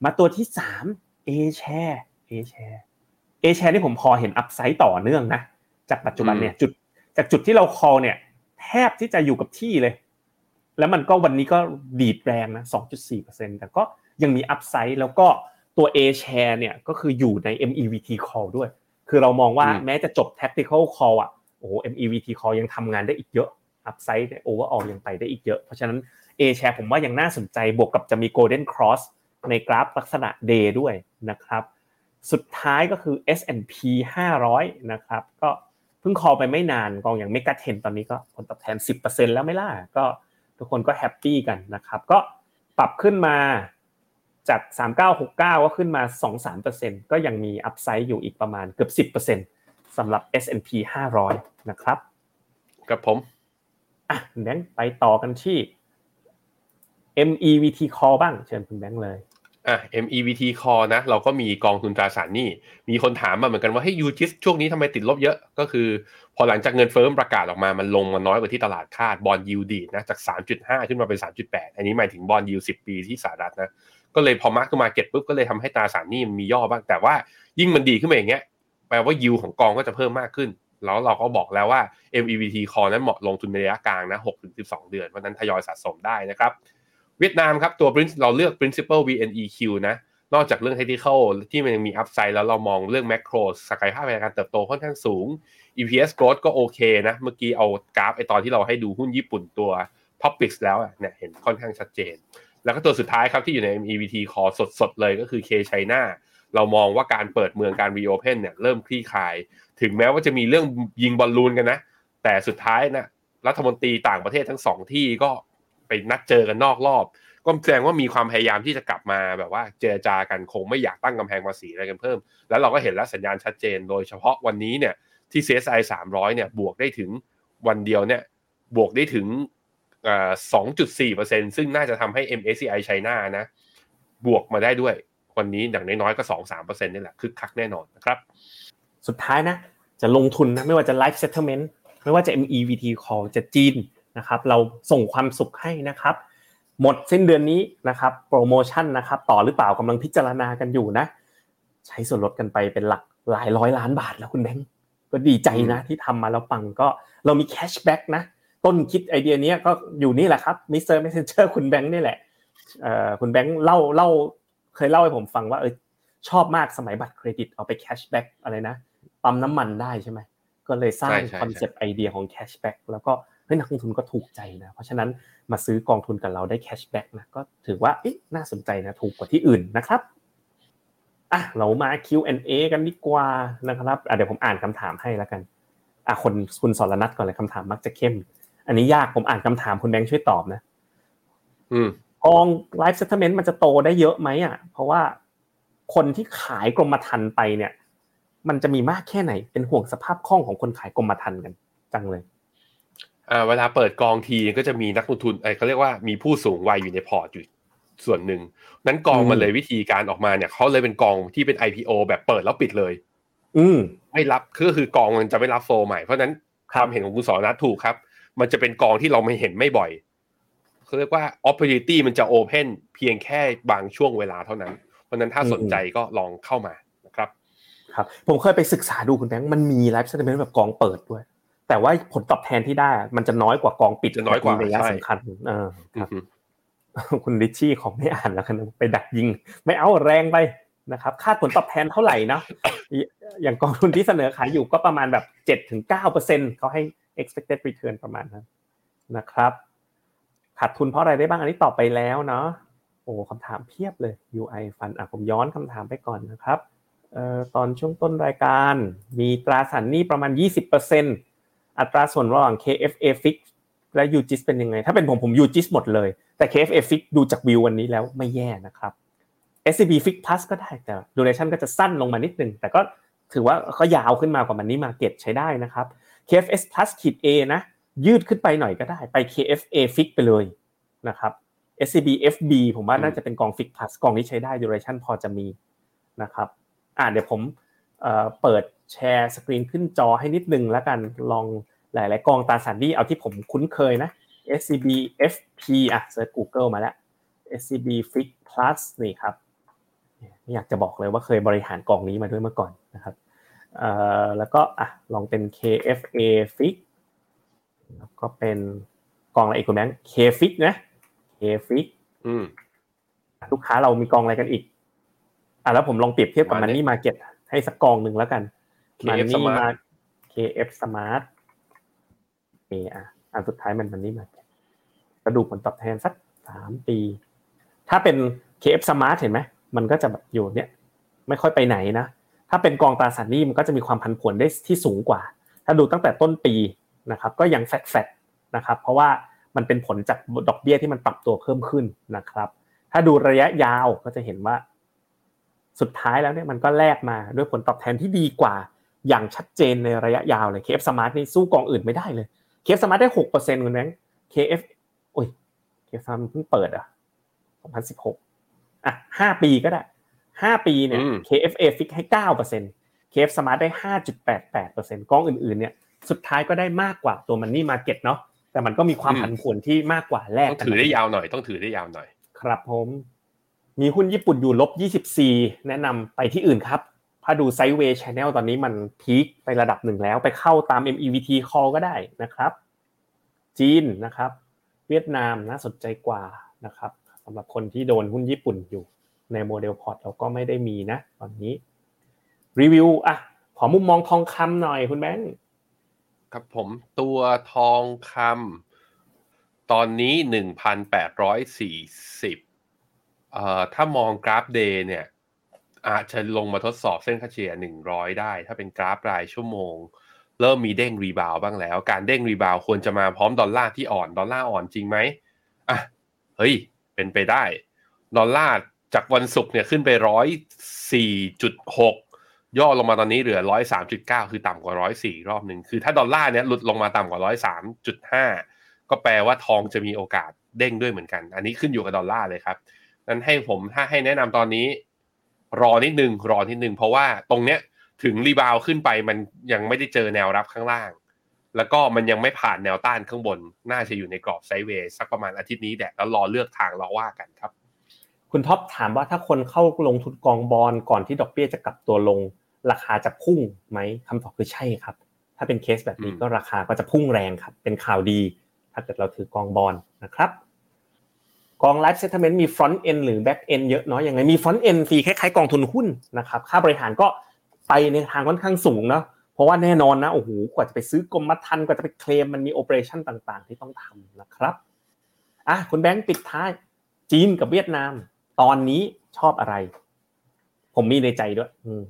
มาตัวที่สาม A share A share A share นี่ผมพอเห็นอัพไซด์ต่อเนื่องนะจากปัจจุบันเนี่ยจุดจากจุดที่เราคอเนี่ย แทบที่จะอยู่กับที่เลย แล้วมันก็วันนี้ก็ดีดแรงนะ 2.4%แต่ก็ยังมีอัพไซด์แล้วก็ตัว A share เนี่ยก็คืออยู่ใน MEVT call ด้วย คือเรามองว่าแม้จะจบ tactical call อะโอ้ MEVT call ยังทำงานได้อีกเยอะ upside overall ยังไปได้อีกเยอะ เพราะฉะนั้น A share ผมว่ายังน่าสนใจบวกกับจะมี golden cross ในกราฟลักษณะ day ด้วยนะครับสุดท้ายก็คือ S&P 500 นะครับก็เพิ่ง call ไปไม่นานกองอย่าง MEGA 10ตอนนี้ก็ผลตอบแทน 10%แล้วไม่ล่ะก็ทุกคนก็ happy กันนะครับก็ปรับขึ้นมาจาก 3969 ก็ขึ้นมา 2-3%ก็ยังมี upside อยู่อีกประมาณเกือบ 10%สำหรับ S&P 500 นะครับกับผมอะแบงค์ไปต่อกันที่ MEVT Call บ้างเชิญคุณแบงค์เลยอะ MEVT Call นะ เราก็มีกองทุนตราสารหนี้ มีคนถามมาเหมือนกันว่าให้ UGIS ช่วงนี้ทำไมติดลบเยอะ ก็คือ พอหลังจากเงินเฟ้อประกาศออกมา มันลงมาน้อยกว่าที่ตลาดคาด bond yield นะ จาก 3.5 ขึ้นมาเป็น 3.8 อันนี้หมายถึง bond yield 10 ปีที่สหรัฐนะ ก็เลยพอ mark market ปุ๊บก็เลยทำให้ตราสารหนี้มันมีย่อบ้าง แต่ว่ายิ่งมันดีขึ้นมาอย่างเงี้ย แปลว่ายิวของกองก็จะเพิ่มมากขึ้น แล้วเราก็บอกแล้วว่า MEVT Core นั้นเหมาะลงทุนในระยะกลางนะ6-12 เดือน เพราะนั้นทยอยสะสมได้นะครับ เวียดนามครับตัว Prin- เราเลือก principal VNEQ นะนอกจากเรื่อง technical ที่มันยังมี upside แล้วเรามองเรื่อง macro ศักยภาพในการเติบโตค่อนข้างสูง EPS growth ก็โอเคนะ เมื่อกี้เอากราฟไอตอนที่เราให้ดูหุ้นญี่ปุ่นตัว Topics แล้วเนี่ยเห็นค่อนข้างชัดเจน แล้วก็ตัวสุดท้ายครับที่อยู่ใน MEVT Core สดๆ เลยก็คือ K China เรามองว่าการเปิดเมืองการ reopen เนี่ยเริ่มคลี่คลาย ถึงแม้ว่าจะมีเรื่องยิงบอลลูนกันนะ แต่สุดท้ายนะรัฐมนตรีต่างประเทศทั้งสองที่ก็ ไปนัดเจอกันนอกรอบ ก็แสดงว่ามีความพยายามที่จะกลับมาแบบว่าเจรจากันคงไม่อยากตั้งกำแพงภาษีอะไรกันเพิ่ม แล้วเราก็เห็นแล้วสัญญาณชัดเจน โดยเฉพาะวันนี้เนี่ยที่ CSI 300เนี่ยบวกได้ถึงวันเดียวเนี่ยบวกได้ถึงเอ่อ2.4%ซึ่งน่าจะทำให้ MSCI China นะ บวกมาได้ด้วยวันนี้อย่างน้อยๆก็ 2-3%นี่แหละคึกคักแน่นอนนะครับ สุดท้ายนะ จะลงทุนนะ ไม่ว่าจะ Life Settlement ไม่ว่าจะ MEVT Call จะจีน นะครับเราส่งความสุขให้นะครับ หมดสิ้นเดือนนี้นะครับโปรโมชั่นนะครับต่อหรือเปล่ากำลังพิจารณากันอยู่นะ ใช้ส่วนลดกันไปเป็นหลักหลายร้อยล้านบาทแล้วคุณแบงก์ก็ดีใจนะที่ทำมาแล้วปังก็เรามี cashback นะต้นคิดไอเดียเนี้ยก็อยู่นี่แหละครับ Mr. Messenger คุณแบงค์นี่แหละเอ่อคุณแบงค์เล่าเล่าเคยเล่าให้ผมฟังว่าเออชอบมากสมัยบัตรเครดิตเอาไป cashback อะไรนะปั๊มน้ำมันได้ใช่ไหมก็เลยสร้างใช่ใช่คอนเซปต์ไอเดียของ cashback แล้วก็ เฮ้ยนักลงทุนก็ถูกใจนะ เพราะฉะนั้นมาซื้อกองทุนกับเราได้ cashback นะก็ถือว่าเอ๊ะน่าสนใจนะถูกกว่าที่อื่นนะครับอะเรามา Q&A กันดีกว่านะครับอะเดี๋ยวผมอ่านคำถามให้แล้วกันอะคนคุณสรนัทก่อนเลยคำถามมักจะเข้ม อันนี้ยากผมอ่านคำถามคุณแบงค์ช่วยตอบนะ อืมกอง Life Settlement มันจะโตได้เยอะไหมอะ เพราะว่าคนที่ขายกรมธรรม์ไปเนี่ย มันจะมีมากแค่ไหนเป็นห่วงสภาพคล่องของคนขายกรมธรรม์กันจังเลยอ่า เวลาเปิดกองทีก็จะมีนักลงทุนไอ้เขาเรียกว่ามีผู้สูงวัยอยู่ในพอร์ตอยู่ส่วนหนึ่งนั้นกองอืมมันเลยวิธีการออกมาเนี่ยเขาเลยเป็นกองที่เป็น IPO แบบเปิดแล้วปิดเลย อืมไม่รับก็คือกองมันจะไม่รับโฟลใหม่เพราะฉะนั้นคครับวามเห็นของคุณสอนัทถูกครับ มันจะเป็นกองที่เราไม่เห็นไม่บ่อยเขาเรียกว่า opportunity มันจะ open เพียงแค่บางช่วงเวลาเท่านั้น เพราะฉะนั้นถ้าสนใจก็ลองเข้ามานะครับ ครับ ผมเคยไปศึกษาดูคุณแบงค์มันมี Life Settlement แบบกองเปิดด้วย แต่ว่าผลตอบแทนที่ได้อะมันจะน้อยกว่ากองปิดจะน้อยกว่าในระยะใช่สำคัญเออครับอือฮึคุณริชชี่ของไม่อ่านแล้วกันนะไปดักยิง ไม่เอาแรงไปนะครับคาดผลตอบแทนเท่าไหร่นะอย่างกองทุนที่เสนอขายอยู่ก็ประมาณแบบเจ็ดถึงเก้าเปอร์เซ็นเขาให้ expected return ประมาณนั้นนะครับขาดทุนเพราะอะไรได้บ้างอันนี้ตอบไปแล้วเนาะโอ้คำถามเพียบเลย UI ฟันอะผมย้อนคำถามไปก่อนนะครับเอ่อตอนช่วงต้นรายการมีตราสารหนี้ประมาณ 20% อัตราส่วนระหว่าง KFA fix และ UGIS เป็นยังไง ถ้าเป็นผมผม UGIS หมดเลย แต่ KFA fix ดูจากวิววันนี้แล้วไม่แย่นะครับ SCB fix plus ก็ได้แต่ duration ก็จะสั้นลงมานิดนึง แต่ก็ถือว่าก็ยาวขึ้นมากว่ามันนี้มาเก็ตใช้ได้นะครับ KFS plus ขีด A นะ ยืดขึ้นไปหน่อยก็ได้ไป KFA fix ไปเลยนะครับ SCB FB ผมว่าน่าจะเป็นกอง fix plus กองนี้ใช้ได้ duration พอจะมีนะครับอ่าเดี๋ยวผมเอ่อเปิด แชร์สกรีนขึ้นจอให้นิดนึงแล้วกันลองหลาย ๆ กองตราสารหนี้เอาที่ผมคุ้นเคยนะ SCB FP อะเซิร์ช Google มาแล้ว SCB Fix Plus นี่ครับไม่อยากจะบอกเลยว่าเคยบริหารกองนี้มาด้วยเมื่อก่อนนะครับเอ่อแล้วก็อะลองเป็น KFA Fix แล้วก็เป็นกองอะไรอีกคุณแบงค์ K Fix นะ K Fix อืมลูกค้าเรามีกองอะไรกันอีกอะแล้วผมลองเปรียบเทียบกับมามันเนี่ยนี่มาเก็ตให้สักกองหนึ่งแล้วกัน KF มันนี่ Smart มา KF Smart เออะอันสุดท้ายมันมันนี่มาก็ดูผลตอบแทนสักสามปี ถ้าเป็น KF Smart เห็นไหมมันก็จะแบบอยู่เนี่ย ไม่ค่อยไปไหนนะถ้าเป็นกองตราสารหนี้มันก็จะมีความพันผวนได้ที่สูงกว่า ถ้าดูตั้งแต่ต้นปีนะครับ ก็ยังแฟดแฟดนะครับ เพราะว่ามันเป็นผลจากดอกเบี้ยที่มันปรับตัวเพิ่มขึ้นนะครับ ถ้าดูระยะยาวก็จะเห็นว่า สุดท้ายแล้วเนี่ยมันก็แลกมาด้วยผลตอบแทนที่ดีกว่า อย่างชัดเจนในระยะยาวเลย KF Smart นี่สู้กองอื่นไม่ได้เลย KF Smart ได้หกเปอร์เซ็นต์คุณแบงค์ KF โอ้ย KF Smart เพิ่งเปิดอะสองพันสิบหกอะห้าปีก็ได้ห้าปีเนี่ย KFA ฟิกให้เก้าเปอร์เซ็นต์ KF Smart ได้ห้าจุดแปดแปดเปอร์เซ็นต์กองอื่นๆเนี่ยสุดท้ายก็ได้มากกว่าตัว money market เนาะแต่มันก็มีความผันผวนที่มากกว่าแรกต้องถือได้ยาวหน่อยต้องถือได้ยาวหน่อย ครับผม มีหุ้นญี่ปุ่นอยู่ลบ 24 แนะนำไปที่อื่นครับ ถ้าดู sideway channel ตอนนี้มัน peak ไประดับหนึ่งแล้ว ไปเข้าตาม MEVT call ก็ได้นะครับ จีนนะครับ เวียดนามน่าสนใจกว่านะครับสำหรับคนที่โดนหุ้นญี่ปุ่นอยู่ใน model port เราก็ไม่ได้มีนะ ตอนนี้รีวิวอะขอมุมมองทองคำหน่อยคุณแบงค์ครับผมตัวทองคำตอนนี้หนึ่งพันแปดร้อยสี่สิบเอ่อถ้ามองกราฟ day เนี่ย อาจจะลงมาทดสอบเส้นค่าเฉลี่ยหนึ่งร้อยได้ ถ้าเป็นกราฟรายชั่วโมง เริ่มมีเด้ง rebound บ้างแล้ว การเด้ง rebound ควรจะมาพร้อมดอลลาร์ที่อ่อน ดอลลาร์อ่อนจริงไหมอะเฮ้ย เป็นไปได้ ดอลลาร์จากวันศุกร์เนี่ยขึ้นไปร้อยสี่จุดหกย่อลงมาตอนนี้เหลือร้อยสามจุดเก้าคือต่ำกว่าร้อยสี่รอบหนึ่งคือถ้าดอลลาร์เนี้ยหลุดลงมาต่ำกว่าร้อยสามจุดห้าก็แปลว่าทองจะมีโอกาสเด้งด้วยเหมือนกัน อันนี้ขึ้นอยู่กับดอลลาร์เลยครับนั้นให้ผมถ้าให้แนะนำตอนนี้ รอนิดนึงรอนิดนึงเพราะว่าตรงเนี้ยถึง rebound ขึ้นไปมันยังไม่ได้เจอแนวรับข้างล่าง แล้วก็มันยังไม่ผ่านแนวต้านข้างบน น่าจะอยู่ในกรอบ sideway สักประมาณอาทิตย์นี้แหละแล้วรอเลือกทางรอว่ากันครับ คุณท็อปถามว่าถ้าคนเข้าลงทุนกองบอลก่อนที่ดอกเบี้ยจะกลับตัวลง ราคาจะพุ่งไหมคำตอบคือใช่ครับ ถ้าเป็นเคสแบบนี้อืมก็ราคาก็จะพุ่งแรงครับ เป็นข่าวดี ถ้าเกิดเราถือกองบอลนะครับ กองไลฟ์เซ t เ e เมนต์มี front-end หรือ back-end เยอะน้อยยังไงมี front-end fee คล้ายๆกองทุนหุ้นนะครับค่าบริหารก็ไปในทางค่อนข้างสูงเนาะเพราะว่าแน่นอนนะโอ้โหกว่าจะไปซื้อกรมธรรม์กว่าจะไปเคลมมันมีโอเปอเรชั่นต่างๆ ที่ต้องทำนะครับอะคุณแบงค์ปิดท้ายจีนกับเวียดนาม ตอนนี้ชอบอะไร ผมมีในใจด้วย อืม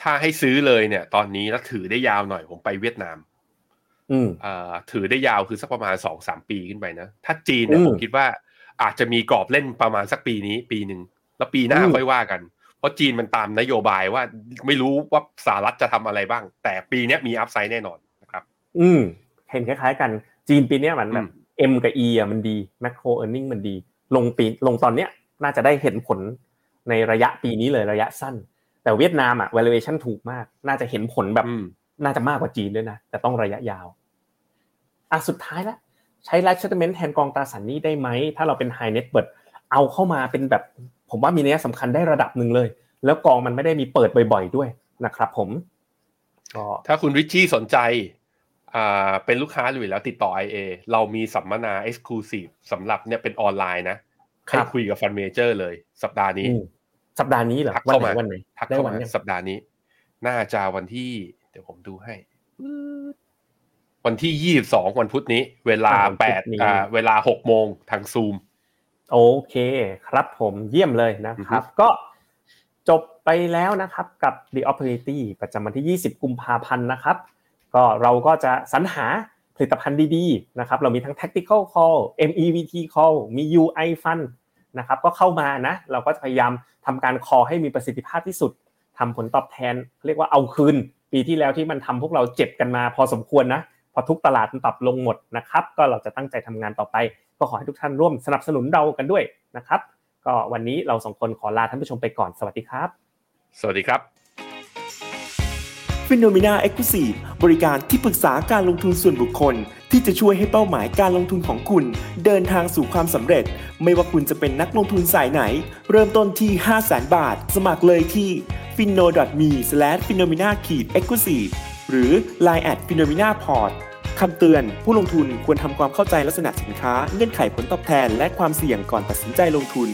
ถ้าให้ซื้อเลยเนี่ย ตอนนี้แล้วถือได้ยาวหน่อยผมไปเวียดนาม อืมเอ่อถือได้ยาวคือสักประมาณสองสามปีขึ้นไปนะถ้าจีนเนี่ยอืมผมคิดว่า อาจจะมีกรอบเล่นประมาณสักปีนี้ ปีหนึ่งแล้วปีหน้าอืมค่อยว่ากัน เพราะจีนมันตามนโยบายว่าไม่รู้ว่าสหรัฐจะทำอะไรบ้าง แต่ปีเนี้ยมีอัพไซด์แน่นอนนะครับ อืมเห็นคล้ายๆกันจีนปีเนี้ยมันแบอืบม M กับ E อะมันดี macro earning มันดี ลงปีลงตอนเนี้ยน่าจะได้เห็นผลในระยะปีนี้เลยระยะสั้น แต่เวียดนามอะ valuation ถูกมาก น่าจะเห็นผลแบบอืมน่าจะมากกว่าจีนด้วยนะ แต่ต้องระยะยาวอะสุดท้ายแล้ว ใช้ life settlement แทนกองตราสารหนี้ได้ไหม ถ้าเราเป็น high net worth เอาเข้ามาเป็นแบบ ผมว่ามีนัยสำคัญได้ระดับหนึ่งเลย แล้วกองมันไม่ได้มีเปิดบ่อยๆด้วยนะครับผมก็ถ้าคุณริชชี่สนใจอ่าเป็นลูกค้าอยู่แล้วติดต่อ IA เรามีสัมมนา Exclusive สำหรับเนี่ยเป็นออนไลน์นะให้คุยกับฟันเมเจอร์เลย สัปดาห์นี้อืมสัปดาห์นี้เหรอทักวันเข้าไหนมาวันไหนทักได้เข้าวันมายังสัปดาห์นี้ น่าจะวันที่ เดี๋ยวผมดูให้ วันที่ยี่สองวันพุธนี้ เวลาอ่าวันพุธแปดนี้อ่าเวลาหกโมงทางซูม โอเคครับผมเยี่ยมเลยนะครับ ก็จบไปแล้วนะครับกับ The Opportunity ประจำวันที่ 20 กุมภาพันธ์นะครับ ก็เราก็จะสรรหาผลิตภัณฑ์ดีๆนะครับ เรามีทั้ง Tactical Call MEVT Call มี UI Fund นะครับ ก็เข้ามานะ เราก็จะพยายามทำการ call ให้มีประสิทธิภาพที่สุดทำผลตอบแทนเรียกว่าเอาคืน ปีที่แล้วที่มันทำพวกเราเจ็บกันมาพอสมควรนะ พอทุกตลาดมันปรับลงหมดนะครับ ก็เราจะตั้งใจทำงานต่อไป ก็ขอให้ทุกท่านร่วมสนับสนุนเรากันด้วยนะครับ ก็วันนี้เราสองคนขอลาท่านผู้ชมไปก่อนสวัสดีครับ สวัสดีครับ f i n o m e n a e x c l u s i v e บริการที่ปรึกษาการลงทุนส่วนบุคคล ที่จะช่วยให้เป้าหมายการลงทุนของคุณ เดินทางสู่ความสำเร็จ ไม่ว่าคุณจะเป็นนักลงทุนสายไหน เริ่มต้นที่ 5 0 0 0 0 0 บาท สมัครเลยที่ f i n o m e f i n o m e n a e x c l u s i v e หรือ line at f i n o m e n a p o r t คำเตือน ผู้ลงทุนควรทำความเข้าใจลักษณะสินค้า เงื่อนไขผลตอบแทน และความเสี่ยงก่อนตัดสินใจลงทุน